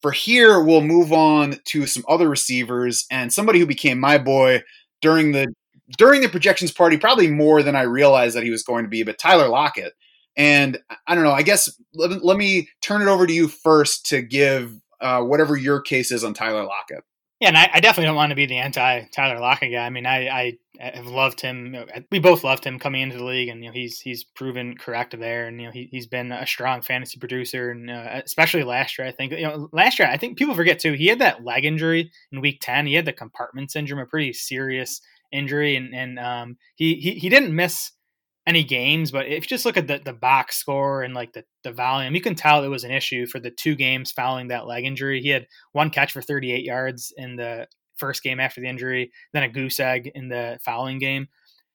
For here, we'll move on to some other receivers and somebody who became my boy during the during the projections party, probably more than I realized that he was going to be, but Tyler Lockett. And I don't know, I guess let, let me turn it over to you first to give uh, whatever your case is on Tyler Lockett. Yeah, and I, I, definitely don't want to be the anti Tyler Lockett guy. I mean, I, I have loved him. We both loved him coming into the league, and you know he's he's proven correct there, and you know he he's been a strong fantasy producer, and uh, especially last year. I think you know last year I think people forget too. He had that leg injury in week ten. He had the compartment syndrome, a pretty serious injury, and and um, he, he he didn't miss any games, but if you just look at the, the box score and like the, the volume, you can tell it was an issue for the two games following that leg injury. He had one catch for 38 yards in the first game after the injury, then a goose egg in the following game.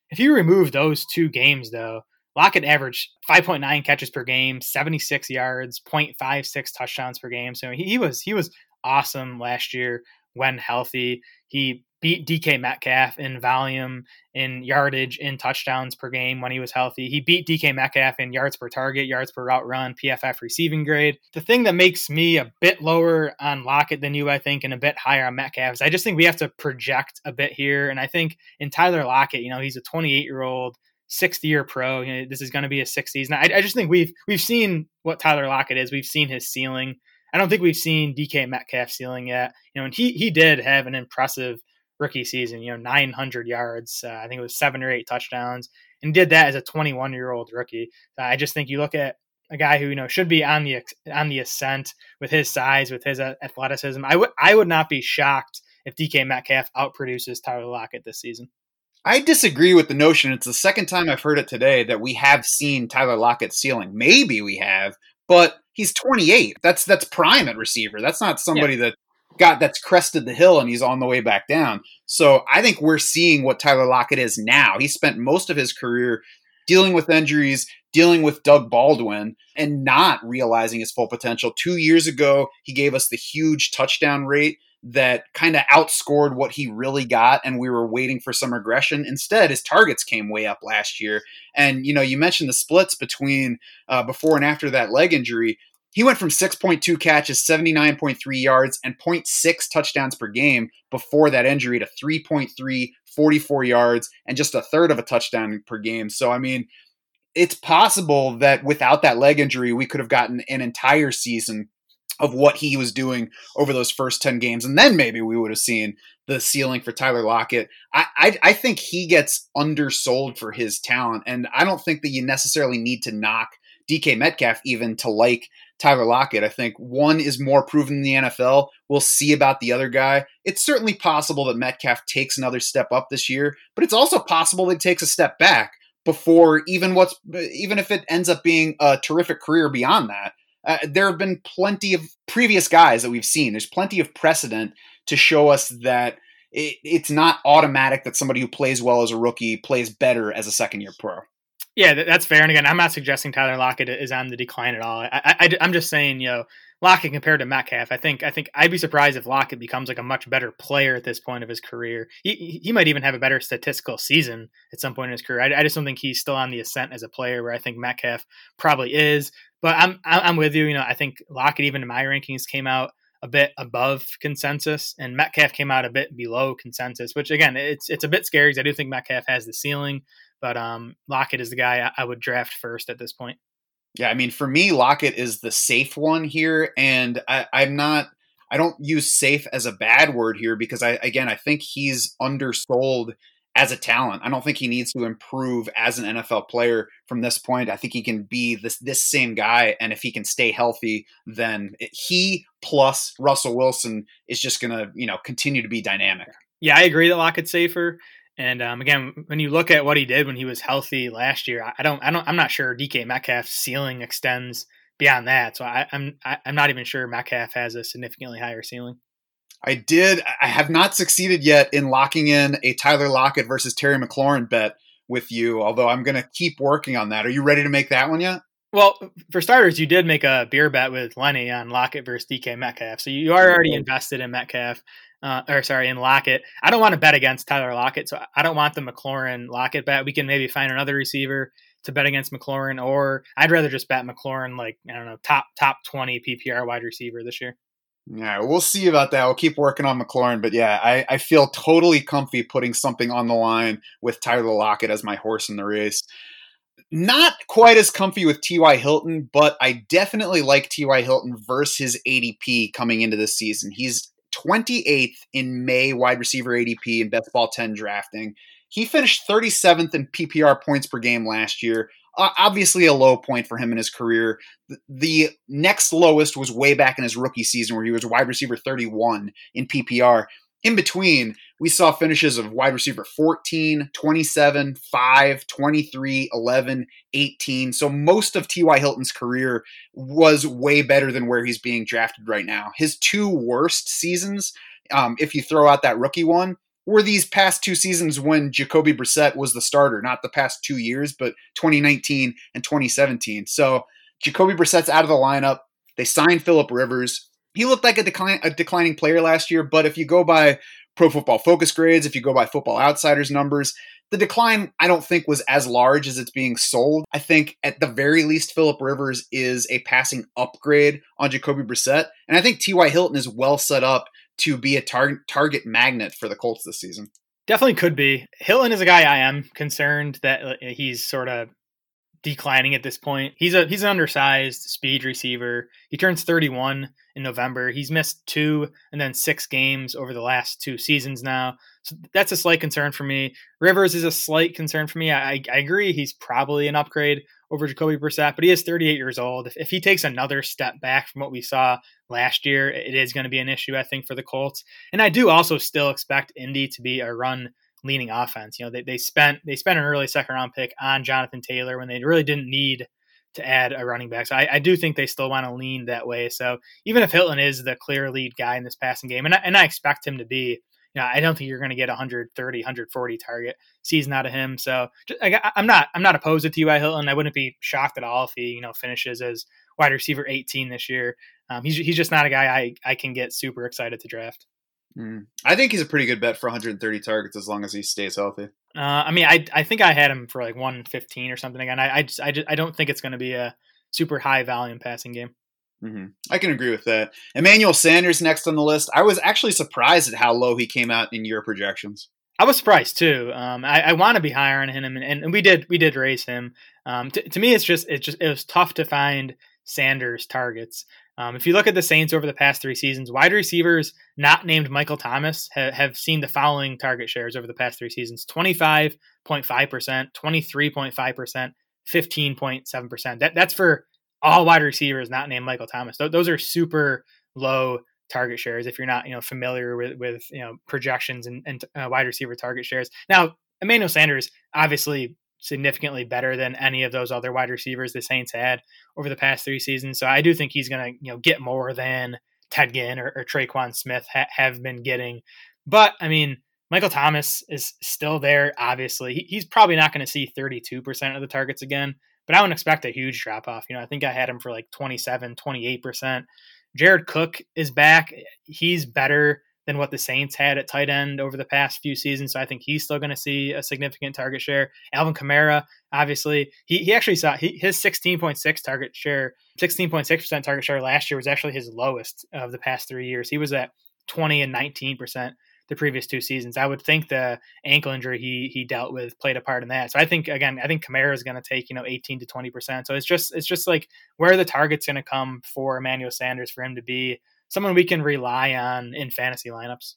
If you remove those two games, though, Lockett averaged 5.9 catches per game, 76 yards, 0.56 touchdowns per game. So he, he was he was awesome last year when healthy. He beat DK Metcalf in volume, in yardage, in touchdowns per game when he was healthy. He beat DK Metcalf in yards per target, yards per route run, PFF receiving grade. The thing that makes me a bit lower on Lockett than you, I think, and a bit higher on Metcalf is I just think we have to project a bit here. And I think in Tyler Lockett, you know, he's a 28 year old sixth year pro. You know, this is going to be a sixth season. I, I just think we've we've seen what Tyler Lockett is. We've seen his ceiling. I don't think we've seen DK Metcalf ceiling yet. You know, and he he did have an impressive rookie season. You know, 900 yards. Uh, I think it was seven or eight touchdowns, and did that as a 21 year old rookie. Uh, I just think you look at a guy who you know should be on the on the ascent with his size, with his athleticism. I would I would not be shocked if DK Metcalf outproduces Tyler Lockett this season. I disagree with the notion. It's the second time I've heard it today that we have seen Tyler Lockett's ceiling. Maybe we have, but he's 28. That's that's prime at receiver. That's not somebody yeah. that got that's crested the hill and he's on the way back down. So I think we're seeing what Tyler Lockett is now. He spent most of his career dealing with injuries, dealing with Doug Baldwin, and not realizing his full potential. Two years ago, he gave us the huge touchdown rate that kind of outscored what he really got, and we were waiting for some regression. Instead, his targets came way up last year. And you know, you mentioned the splits between uh, before and after that leg injury. He went from 6.2 catches, 79.3 yards, and 0.6 touchdowns per game before that injury to 3.3, 44 yards, and just a third of a touchdown per game. So, I mean, it's possible that without that leg injury, we could have gotten an entire season of what he was doing over those first 10 games. And then maybe we would have seen the ceiling for Tyler Lockett. I, I, I think he gets undersold for his talent. And I don't think that you necessarily need to knock DK Metcalf even to like Tyler Lockett. I think one is more proven in the NFL. We'll see about the other guy. It's certainly possible that Metcalf takes another step up this year, but it's also possible that he takes a step back before even what's even if it ends up being a terrific career beyond that. Uh, there have been plenty of previous guys that we've seen. There's plenty of precedent to show us that it, it's not automatic that somebody who plays well as a rookie plays better as a second year pro. Yeah, that's fair. And again, I'm not suggesting Tyler Lockett is on the decline at all. I, am just saying, you know, Lockett compared to Metcalf, I think I think I'd be surprised if Lockett becomes like a much better player at this point of his career. He he might even have a better statistical season at some point in his career. I, I just don't think he's still on the ascent as a player where I think Metcalf probably is. But I'm I'm with you. You know, I think Lockett even in my rankings came out a bit above consensus, and Metcalf came out a bit below consensus. Which again, it's it's a bit scary because I do think Metcalf has the ceiling, but um, Lockett is the guy I, I would draft first at this point. Yeah, I mean, for me, Lockett is the safe one here, and I, I'm not. I don't use safe as a bad word here because I again I think he's undersold as a talent. I don't think he needs to improve as an NFL player from this point. I think he can be this this same guy, and if he can stay healthy, then he plus Russell Wilson is just going to you know continue to be dynamic. Yeah, I agree that Lockett's safer. And um, again, when you look at what he did when he was healthy last year, I don't, I don't, I'm not sure DK Metcalf's ceiling extends beyond that. So I, I'm, I, am i am not even sure Metcalf has a significantly higher ceiling. I did. I have not succeeded yet in locking in a Tyler Lockett versus Terry McLaurin bet with you. Although I'm going to keep working on that. Are you ready to make that one yet? Well, for starters, you did make a beer bet with Lenny on Lockett versus DK Metcalf, so you are already invested in Metcalf uh, or sorry, in Lockett. I don't want to bet against Tyler Lockett, so I don't want the McLaurin Lockett bet. We can maybe find another receiver to bet against McLaurin, or I'd rather just bet McLaurin like I don't know top top twenty PPR wide receiver this year. Yeah, we'll see about that. We'll keep working on McLaurin, but yeah, I, I feel totally comfy putting something on the line with Tyler Lockett as my horse in the race. Not quite as comfy with T.Y. Hilton, but I definitely like T.Y. Hilton versus his ADP coming into this season. He's 28th in May wide receiver ADP in best ball 10 drafting. He finished 37th in PPR points per game last year. Uh, obviously, a low point for him in his career. The, the next lowest was way back in his rookie season, where he was wide receiver 31 in PPR. In between, we saw finishes of wide receiver 14, 27, 5, 23, 11, 18. So most of T.Y. Hilton's career was way better than where he's being drafted right now. His two worst seasons, um, if you throw out that rookie one, were these past two seasons when Jacoby Brissett was the starter, not the past two years, but 2019 and 2017. So Jacoby Brissett's out of the lineup. They signed Philip Rivers. He looked like a, decline, a declining player last year, but if you go by Pro Football Focus grades, if you go by Football Outsiders numbers, the decline I don't think was as large as it's being sold. I think at the very least, Philip Rivers is a passing upgrade on Jacoby Brissett, and I think T.Y. Hilton is well set up to be a tar- target magnet for the Colts this season. Definitely could be. Hilton is a guy I am concerned that uh, he's sort of declining at this point. He's a he's an undersized speed receiver. He turns 31 in November. He's missed two and then six games over the last two seasons now. So that's a slight concern for me. Rivers is a slight concern for me. I, I agree he's probably an upgrade over Jacoby Brissett, but he is 38 years old. If, if he takes another step back from what we saw last year, it is going to be an issue, I think, for the Colts. And I do also still expect Indy to be a run leaning offense. You know, they, they spent they spent an early second round pick on Jonathan Taylor when they really didn't need to add a running back. So I, I do think they still want to lean that way. So even if Hilton is the clear lead guy in this passing game, and I, and I expect him to be, you know, I don't think you're going to get 130, 140 target season out of him. So just, I, am not I'm not opposed to T.Y. Hilton. I wouldn't be shocked at all if he you know finishes as wide receiver 18 this year. Um, he's he's just not a guy I I can get super excited to draft. Mm. I think he's a pretty good bet for 130 targets as long as he stays healthy. Uh, I mean, I I think I had him for like 115 or something again. I I just, I, just, I don't think it's going to be a super high volume passing game. Mm-hmm. I can agree with that. Emmanuel Sanders next on the list. I was actually surprised at how low he came out in your projections. I was surprised too. Um, I, I want to be higher on him, and, and, we did we did raise him. Um, to, to me, it's just it just it was tough to find Sanders targets. Um, if you look at the Saints over the past three seasons, wide receivers not named Michael Thomas ha- have seen the following target shares over the past three seasons 25.5%, 23.5%, 15.7%. That, that's for all wide receivers not named Michael Thomas. Th- those are super low target shares if you're not you know familiar with with you know projections and, and uh, wide receiver target shares. Now, Emmanuel Sanders obviously significantly better than any of those other wide receivers the Saints had over the past three seasons. So I do think he's going to you know get more than Ted Ginn or, or Tre'Quan Smith ha- have been getting. But I mean, Michael Thomas is still there. Obviously, he, he's probably not going to see 32% of the targets again. But I wouldn't expect a huge drop off. You know, I think I had him for like 27, 28%. Jared Cook is back. He's better than what the Saints had at tight end over the past few seasons. So I think he's still going to see a significant target share. Alvin Kamara, obviously, he, he actually saw he, his 16.6 target share, 16.6% target share last year was actually his lowest of the past three years. He was at 20 and 19% the previous two seasons. I would think the ankle injury he he dealt with played a part in that. So I think again, I think Kamara is going to take you know 18 to 20 percent. So it's just it's just like where the target's going to come for Emmanuel Sanders for him to be someone we can rely on in fantasy lineups.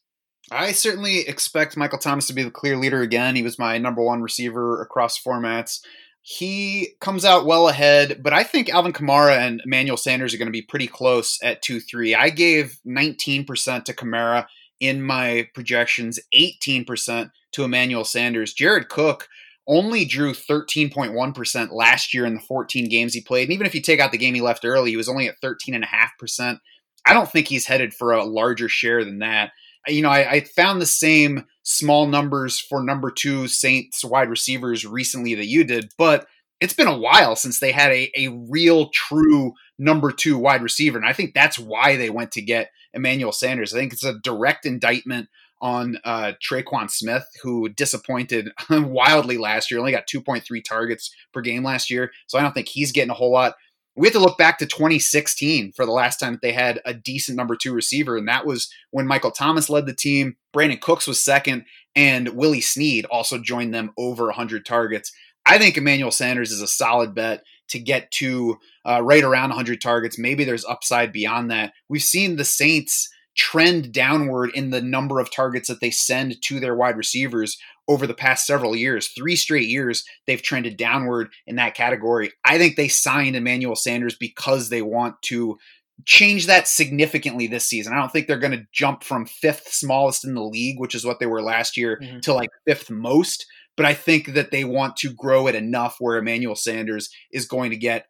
I certainly expect Michael Thomas to be the clear leader again. He was my number one receiver across formats. He comes out well ahead, but I think Alvin Kamara and Emmanuel Sanders are going to be pretty close at 2 3. I gave 19% to Kamara in my projections, 18% to Emmanuel Sanders. Jared Cook only drew 13.1% last year in the 14 games he played. And even if you take out the game he left early, he was only at 13.5%. I don't think he's headed for a larger share than that. You know, I, I found the same small numbers for number two Saints wide receivers recently that you did, but it's been a while since they had a, a real true number two wide receiver. And I think that's why they went to get Emmanuel Sanders. I think it's a direct indictment on uh, Tre'Quan Smith, who disappointed wildly last year. Only got 2.3 targets per game last year. So I don't think he's getting a whole lot. We have to look back to 2016 for the last time that they had a decent number two receiver. And that was when Michael Thomas led the team. Brandin Cooks was second, and Willie Snead also joined them over 100 targets. I think Emmanuel Sanders is a solid bet to get to uh, right around 100 targets. Maybe there's upside beyond that. We've seen the Saints trend downward in the number of targets that they send to their wide receivers over the past several years. Three straight years, they've trended downward in that category. I think they signed Emmanuel Sanders because they want to change that significantly this season. I don't think they're going to jump from fifth smallest in the league, which is what they were last year, mm-hmm. to like fifth most. But I think that they want to grow it enough where Emmanuel Sanders is going to get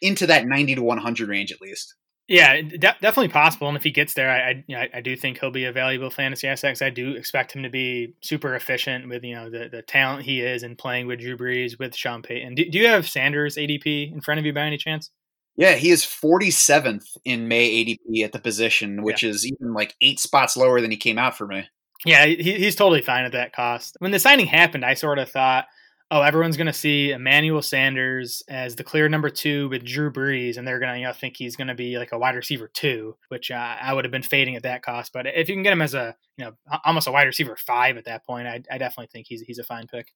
into that 90 to 100 range at least. Yeah, de- definitely possible. And if he gets there, I, I, you know, I do think he'll be a valuable fantasy asset. I do expect him to be super efficient with you know the, the talent he is and playing with Drew Brees with Sean Payton. Do, do you have Sanders ADP in front of you by any chance? Yeah, he is 47th in May ADP at the position, which yeah. is even like eight spots lower than he came out for me. Yeah, he, he's totally fine at that cost. When the signing happened, I sort of thought, oh, everyone's going to see Emmanuel Sanders as the clear number two with Drew Brees, and they're going to you know think he's going to be like a wide receiver two, which uh, I would have been fading at that cost. But if you can get him as a you know almost a wide receiver five at that point, I, I definitely think he's he's a fine pick.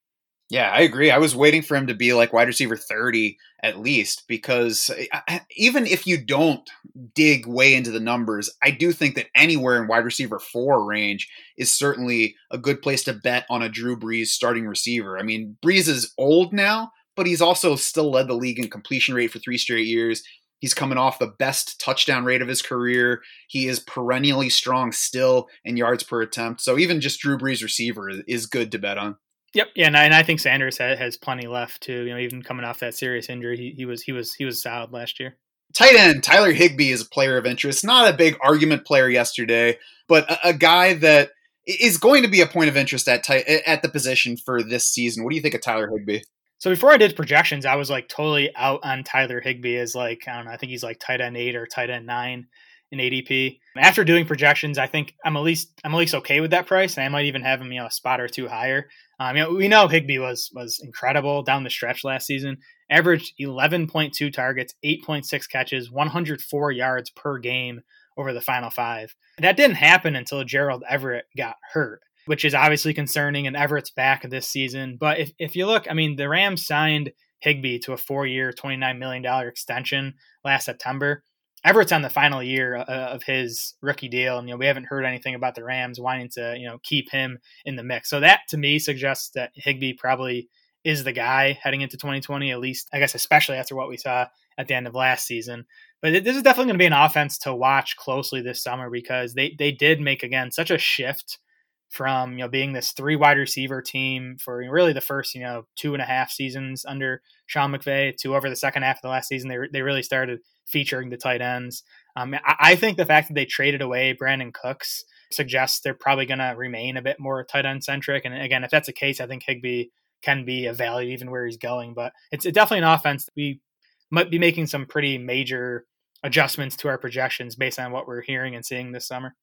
Yeah, I agree. I was waiting for him to be like wide receiver 30 at least because eh, even if you don't dig way into the numbers, I do think that anywhere in wide receiver 4 range is certainly a good place to bet on a Drew Brees starting receiver. I mean, Brees is old now, but he's also still led the league in completion rate for 3 straight years. He's coming off the best touchdown rate of his career. He is perennially strong still in yards per attempt. So even just Drew Brees receiver is good to bet on. Yep, yeah, and I, and I think Sanders has, has, plenty left too. You know, even coming off that serious injury, he, he was he was he was solid last year. Tight end Tyler Higbee is a player of interest. Not a big argument player yesterday, but a, a guy that is going to be a point of interest at tight, at the position for this season. What do you think of Tyler Higbee? So before I did projections, I was like totally out on Tyler Higbee as like I don't know. I think he's like tight end eight or tight end nine in ADP. After doing projections, I think I'm at least I'm at least okay with that price, and I might even have him you know a spot or two higher. Um, you know, we know Higbee was was incredible down the stretch last season. Averaged 11.2 targets, 8.6 catches, 104 yards per game over the final five. That didn't happen until Gerald Everett got hurt, which is obviously concerning. And Everett's back this season. But if, if you look, I mean, the Rams signed Higbee to a four year, $29 million extension last September. Everett's on the final year uh, of his rookie deal, and you know we haven't heard anything about the Rams wanting to you know keep him in the mix. So that to me suggests that Higbee probably is the guy heading into 2020, at least I guess especially after what we saw at the end of last season. But this is definitely going to be an offense to watch closely this summer because they they did make again such a shift from you know being this three wide receiver team for really the first you know two and a half seasons under Sean McVay to over the second half of the last season they they really started featuring the tight ends. Um, I, I think the fact that they traded away Brandin Cooks suggests they're probably going to remain a bit more tight end centric. And again, if that's the case, I think Higbee can be a value even where he's going. But it's definitely an offense we might be making some pretty major adjustments to our projections based on what we're hearing and seeing this summer.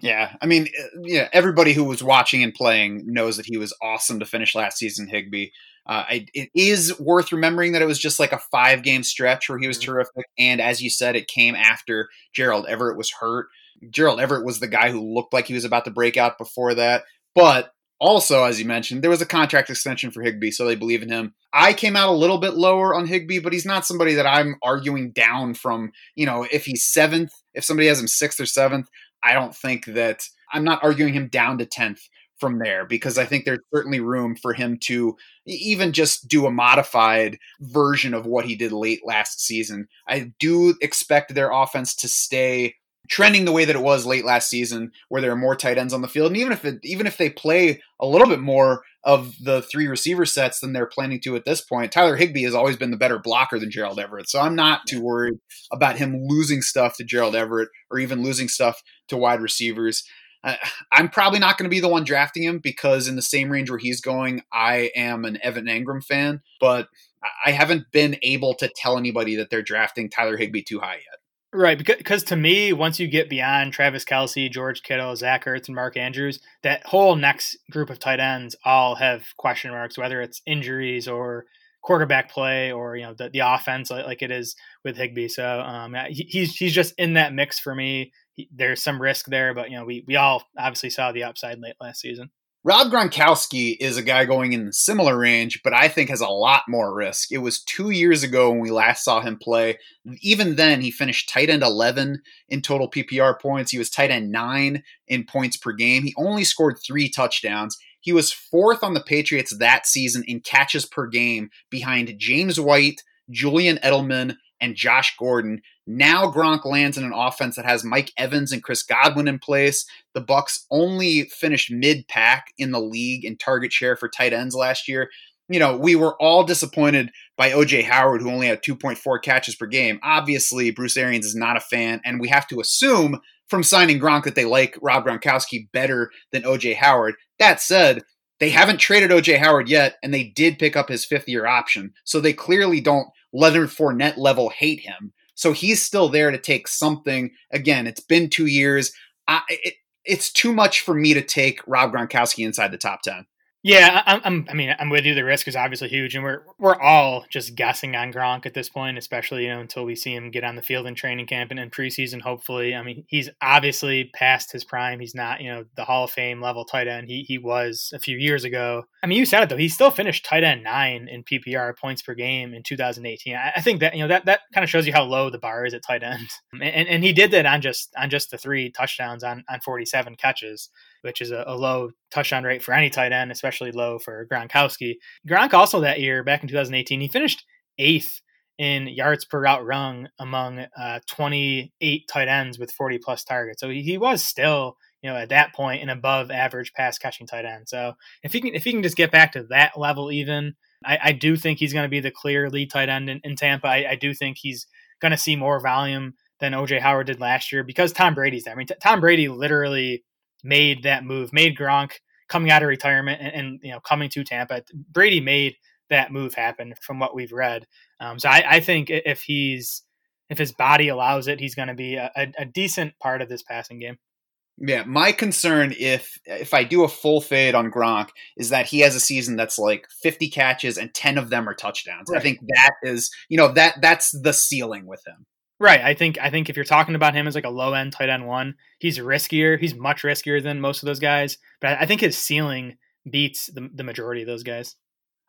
Yeah, I mean, uh, yeah, everybody who was watching and playing knows that he was awesome to finish last season, Higbee, Uh, I, it is worth remembering that it was just like a five game stretch where he was mm-hmm. terrific. And as you said, it came after Gerald Everett was hurt. Gerald Everett was the guy who looked like he was about to break out before that. But also, as you mentioned, there was a contract extension for Higbee, so they believe in him. I came out a little bit lower on Higbee, but he's not somebody that I'm arguing down from. You know, if he's seventh, if somebody has him sixth or seventh, I don't think that I'm not arguing him down to 10th from there because I think there's certainly room for him to even just do a modified version of what he did late last season. I do expect their offense to stay trending the way that it was late last season, where there are more tight ends on the field. And even if it, even if they play a little bit more of the three receiver sets than they're planning to at this point, Tyler Higbee has always been the better blocker than Gerald Everett. So I'm not too worried about him losing stuff to Gerald Everett or even losing stuff to wide receivers. Uh, I'm probably not going to be the one drafting him because in the same range where he's going, I am an Evan Engram fan, but I haven't been able to tell anybody that they're drafting Tyler Higbee too high yet. Right, because to me, once you get beyond Travis Kelce, George Kittle, Zach Ertz, and Mark Andrews, that whole next group of tight ends all have question marks, whether it's injuries or quarterback play or you know the, the offense like, like it is with Higbee. So um, he, he's he's just in that mix for me. He, there's some risk there, but you know we we all obviously saw the upside late last season. Rob Gronkowski is a guy going in the similar range, but I think has a lot more risk. It was two years ago when we last saw him play. Even then, he finished tight end 11 in total PPR points. He was tight end 9 in points per game. He only scored three touchdowns. He was fourth on the Patriots that season in catches per game behind James White, Julian Edelman, and Josh Gordon. Now Gronk lands in an offense that has Mike Evans and Chris Godwin in place. The Bucs only finished mid-pack in the league in target share for tight ends last year. You know, we were all disappointed by OJ Howard, who only had 2.4 catches per game. Obviously, Bruce Arians is not a fan, and we have to assume from signing Gronk that they like Rob Gronkowski better than OJ Howard. That said, they haven't traded OJ Howard yet, and they did pick up his fifth year option. So they clearly don't Leonard Fournette level hate him. So he's still there to take something. Again, it's been two years. I, it, it's too much for me to take Rob Gronkowski inside the top 10. Yeah, I'm, I'm, i mean, I'm with you. The risk is obviously huge, and we're we're all just guessing on Gronk at this point, especially you know until we see him get on the field in training camp and in preseason. Hopefully, I mean, he's obviously past his prime. He's not you know the Hall of Fame level tight end he he was a few years ago. I mean, you said it though. He still finished tight end nine in PPR points per game in 2018. I, I think that you know that that kind of shows you how low the bar is at tight end, and, and he did that on just on just the three touchdowns on on 47 catches which is a, a, low touchdown rate for any tight end, especially low for Gronkowski. Gronk also that year, back in 2018, he finished eighth in yards per route run among uh, 28 tight ends with 40 plus targets. So he, he, was still, you know, at that point an above average pass catching tight end. So if he can, if he can just get back to that level, even I, I do think he's going to be the clear lead tight end in, in Tampa. I, I do think he's going to see more volume than OJ Howard did last year because Tom Brady's there. I mean, t- Tom Brady literally made that move, made Gronk coming out of retirement and, and you know coming to Tampa. Brady made that move happen from what we've read. Um, so I, I, think if he's if his body allows it, he's going to be a, a, decent part of this passing game. Yeah, my concern if if I do a full fade on Gronk is that he has a season that's like 50 catches and 10 of them are touchdowns. Right. I think that is, you know, that that's the ceiling with him. Right. I think I think if you're talking about him as like a low end tight end one, he's riskier. He's much riskier than most of those guys. But I think his ceiling beats the, the majority of those guys.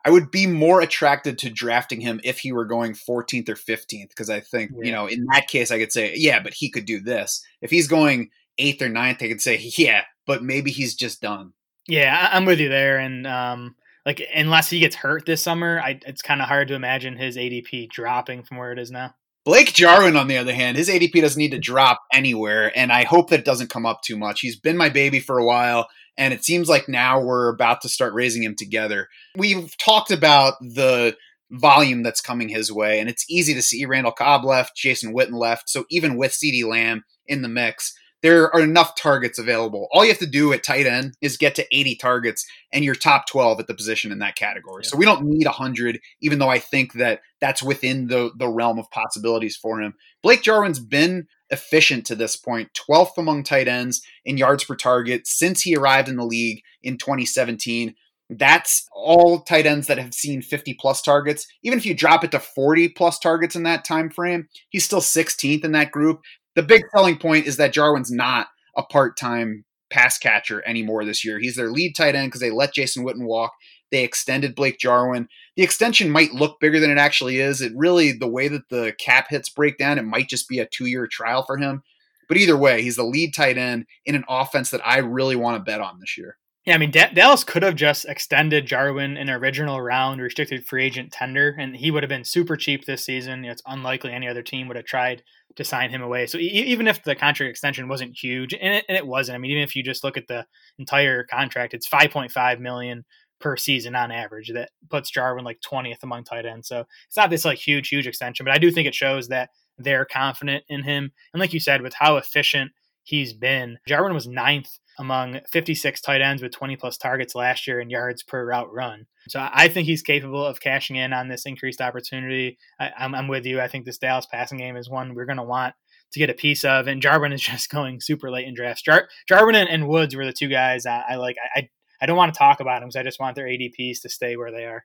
I would be more attracted to drafting him if he were going 14th or 15th because I think, yeah. you know, in that case I could say, yeah, but he could do this. If he's going 8th or 9th, I could say, yeah, but maybe he's just done. Yeah, I'm with you there and um like unless he gets hurt this summer, I, it's kind of hard to imagine his ADP dropping from where it is now. Blake Jarwin, on the other hand, his ADP doesn't need to drop anywhere, and I hope that doesn't come up too much. He's been my baby for a while, And it seems like now we're about to start raising him together. We've talked about the volume that's coming his way, and it's easy to see Randall Cobb left, Jason Witten left. So even with CeeDee Lamb in the mix, there are enough targets available. All you have to do at tight end is get to 80 targets and you're top 12 at the position in that category. Yeah. So we don't need 100 even though I think that that's within the the realm of possibilities for him. Blake Jarwin's been efficient to this point, 12th among tight ends in yards per target since he arrived in the league in 2017. That's all tight ends that have seen 50 plus targets. Even if you drop it to 40 plus targets in that time frame, he's still 16th in that group the big selling point is that Jarwin's not a part time pass catcher anymore this year. He's their lead tight end because they let Jason Witten walk. They extended Blake Jarwin. The extension might look bigger than it actually is. It really, the way that the cap hits break down, it might just be a two year trial for him. But either way, he's the lead tight end in an offense that I really want to bet on this year. Yeah, I mean, D- Dallas could have just extended Jarwin in an original round restricted free agent tender, and he would have been super cheap this season. You know, it's unlikely any other team would have tried to sign him away. So e- even if the contract extension wasn't huge, and it, and it wasn't, I mean, even if you just look at the entire contract, it's 5.5 million per season on average. That puts Jarwin like 20th among tight ends. So it's not this like huge, huge extension, but I do think it shows that they're confident in him. And like you said, with how efficient he's been, Jarwin was ninth among 56 tight ends with 20 plus targets last year in yards per route run. So I think he's capable of cashing in on this increased opportunity. I, am with you. I think this Dallas passing game is one we're going to want to get a piece of. And Jarwin is just going super late in drafts. Jar- Jarwin and, and, Woods were the two guys I, I like. I, I don't want to talk about them because I just want their ADPs to stay where they are.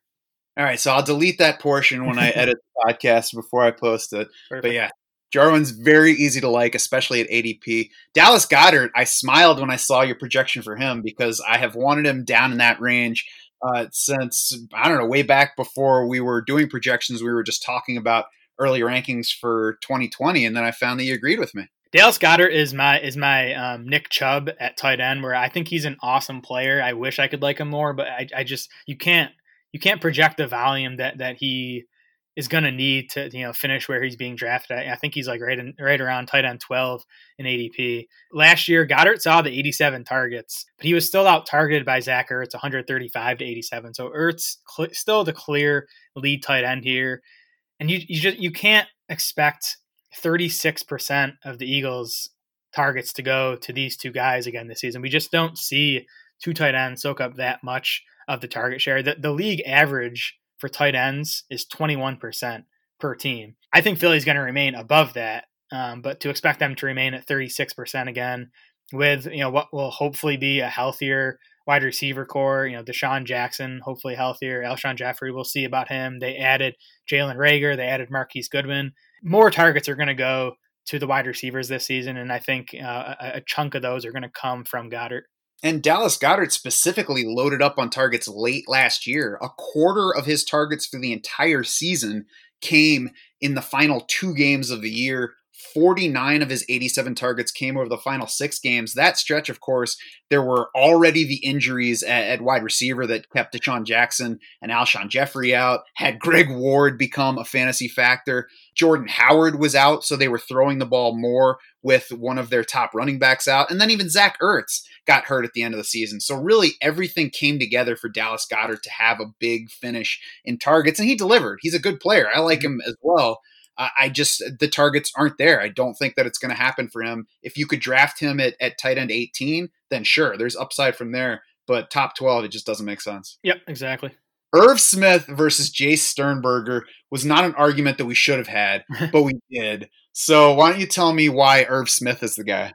All right, so I'll delete that portion when I edit the podcast before I post it. Perfect. But yeah, Jarwin's very easy to like, especially at ADP. Dallas Goedert, I smiled when I saw your projection for him because I have wanted him down in that range uh, since, I don't know, way back before we were doing projections. We were just talking about early rankings for 2020, and then I found that you agreed with me. Dallas Goedert is my is my um, Nick Chubb at tight end, where I think he's an awesome player. I wish I could like him more, but I, I just you can't you can't project the volume that that he is going to need to you know finish where he's being drafted. I, I, think he's like right in, right around tight end 12 in ADP. Last year, Goedert saw the 87 targets, but he was still out targeted by Zach Ertz 135 to 87. So Ertz cl- still the clear lead tight end here, and you you just you can't expect 36% of the Eagles targets to go to these two guys again this season. We just don't see two tight ends soak up that much of the target share. The, the league average for tight ends is 21% per team. I think Philly's going to remain above that, um, but to expect them to remain at 36% again with you know what will hopefully be a healthier wide receiver corps, you know DeSean Jackson hopefully healthier, Alshon Jeffery we'll see about him. They added Jalen Reagor, they added Marquise Goodwin. More targets are going to go to the wide receivers this season, and I think uh, a, a chunk of those are going to come from Goedert. And Dallas Goedert specifically loaded up on targets late last year. A quarter of his targets for the entire season came in the final two games of the year. 49 of his 87 targets came over the final six games. That stretch, of course, there were already the injuries at, at wide receiver that kept DeSean Jackson and Alshon Jeffery out, had Greg Ward become a fantasy factor. Jordan Howard was out, so they were throwing the ball more with one of their top running backs out. And then even Zach Ertz got hurt at the end of the season. So really everything came together for Dallas Goedert to have a big finish in targets, and he delivered. He's a good player. I like mm-hmm. him as well. I just the targets aren't there. I don't think that it's going to happen for him. If you could draft him at, at tight end 18, then sure, there's upside from there. But top 12, it just doesn't make sense. Yep, exactly. Irv Smith versus Jace Sternberger was not an argument that we should have had, but we did. So why don't you tell me why Irv Smith is the guy?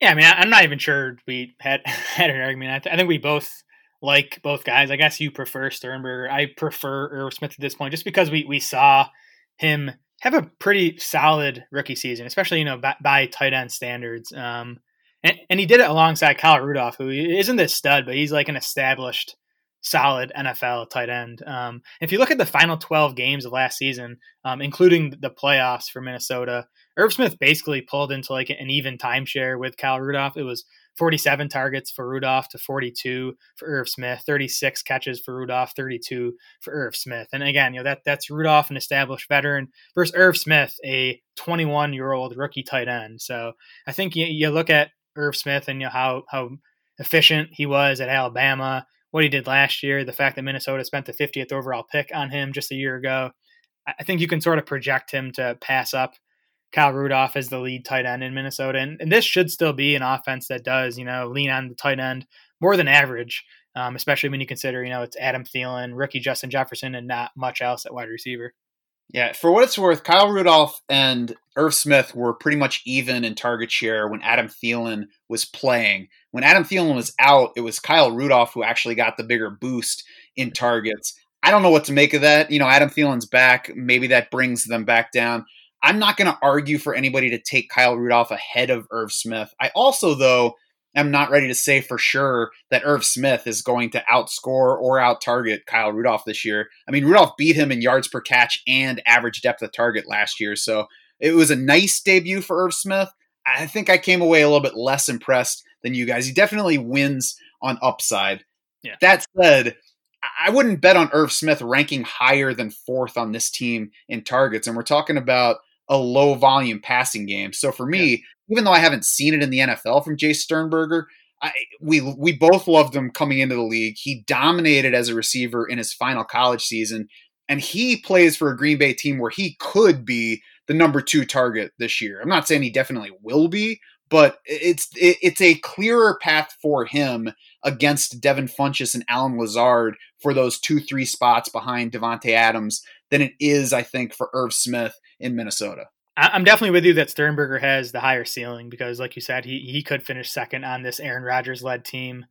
Yeah, I mean, I'm not even sure we had had an argument. I, th- I think we both like both guys. I guess you prefer Sternberger. I prefer Irv Smith at this point, just because we we saw him have a pretty solid rookie season, especially you know by, by tight end standards. Um, and, and, he did it alongside Kyle Rudolph, who isn't this stud, but he's like an established, solid NFL tight end. Um, if you look at the final 12 games of last season, um, including the playoffs for Minnesota, Irv Smith basically pulled into like an even timeshare with Kyle Rudolph. It was 47 targets for Rudolph to 42 for Irv Smith, 36 catches for Rudolph, 32 for Irv Smith. And again, you know that that's Rudolph, an established veteran, versus Irv Smith, a 21 year old rookie tight end. So I think you, you look at Irv Smith and you know how how efficient he was at Alabama, what he did last year, the fact that Minnesota spent the 50th overall pick on him just a year ago, I think you can sort of project him to pass up Kyle Rudolph as the lead tight end in Minnesota. And, and, this should still be an offense that does, you know, lean on the tight end more than average, um, especially when you consider, you know, it's Adam Thielen, rookie Justin Jefferson, and not much else at wide receiver. Yeah, for what it's worth, Kyle Rudolph and Irv Smith were pretty much even in target share when Adam Thielen was playing. When Adam Thielen was out, it was Kyle Rudolph who actually got the bigger boost in targets. I don't know what to make of that. You know, Adam Thielen's back. Maybe that brings them back down. I'm not going to argue for anybody to take Kyle Rudolph ahead of Irv Smith. I also, though, am not ready to say for sure that Irv Smith is going to outscore or out target Kyle Rudolph this year. I mean, Rudolph beat him in yards per catch and average depth of target last year. So it was a nice debut for Irv Smith. I think I came away a little bit less impressed than you guys. He definitely wins on upside. Yeah. That said, I wouldn't bet on Irv Smith ranking higher than fourth on this team in targets. And we're talking about a low volume passing game. So for me. Even though I haven't seen it in the NFL from Jace Sternberger, I, we we both loved him coming into the league. He dominated as a receiver in his final college season, and he plays for a Green Bay team where he could be the number two target this year. I'm not saying he definitely will be, but it's it, it's a clearer path for him against Devin Funchess and Allen Lazard for those two three spots behind Davante Adams than it is, I think, for Irv Smith in Minnesota. I'm definitely with you that Sternberger has the higher ceiling because, like you said, he he could finish second on this Aaron Rodgers led team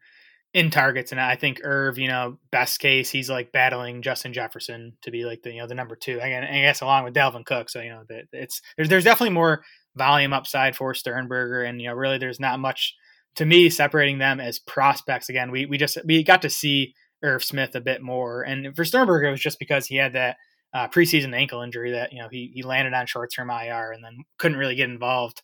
in targets, and I think Irv, you know, best case, he's like battling Justin Jefferson to be like the you know the number two. I guess along with Dalvin Cook, so you know that it's there's there's definitely more volume upside for Sternberger, and you know really there's not much to me separating them as prospects. Again, we we just we got to see Irv Smith a bit more, and for Sternberger it was just because he had that uh, preseason ankle injury that you know he he landed on short term IR and then couldn't really get involved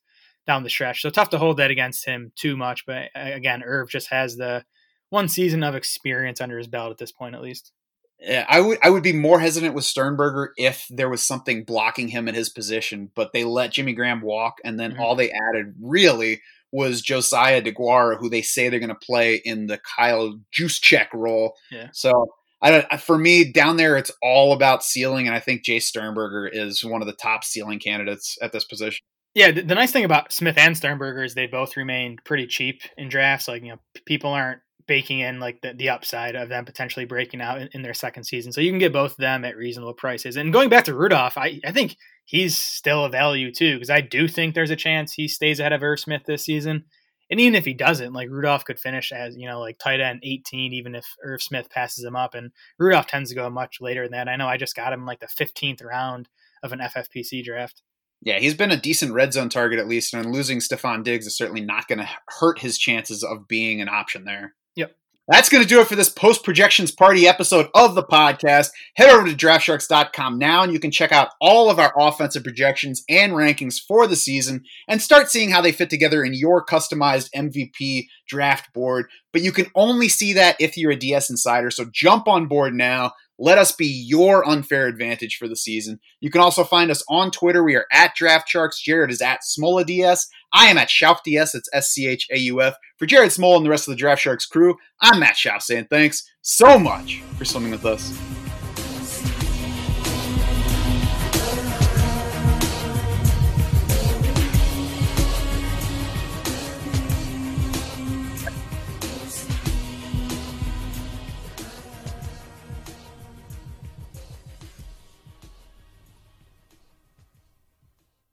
down the stretch. So tough to hold that against him too much. But again, Irv just has the one season of experience under his belt at this point, at least. Yeah, I would I would be more hesitant with Sternberger if there was something blocking him in his position, but they let Jimmy Graham walk, and then mm-hmm. all they added really was Josiah DeGuara, who they say they're going to play in the Kyle Juszczyk role. Yeah. So I, for me down there, it's all about ceiling, and I think Jace Sternberger is one of the top ceiling candidates at this position. Yeah, the, the nice thing about Smith and Sternberger is they both remained pretty cheap in drafts. Like you know, people aren't baking in like the, the upside of them potentially breaking out in, in, their second season. So you can get both of them at reasonable prices. And going back to Rudolph, I, I think he's still a value too, because I do think there's a chance he stays ahead of Irv Smith this season. And even if he doesn't, like Rudolph could finish as, you know, like tight end 18, even if Irv Smith passes him up. And Rudolph tends to go much later than that. I know I just got him like the 15th round of an FFPC draft. Yeah, he's been a decent red zone target at least, and losing Stefon Diggs is certainly not going to hurt his chances of being an option there. Yep. That's going to do it for this post projections party episode of the podcast. Head over to draftsharks.com now and you can check out all of our offensive projections and rankings for the season and start seeing how they fit together in your customized MVP draft board. But you can only see that if you're a DS insider. So jump on board now. Let us be your unfair advantage for the season. You can also find us on Twitter. We are at Draft Sharks. Jared is at Smola DS. I am at Schauf DS. It's S C H A U F. For Jared Smola and the rest of the Draft Sharks crew, I'm Matt Schauf saying thanks so much for swimming with us.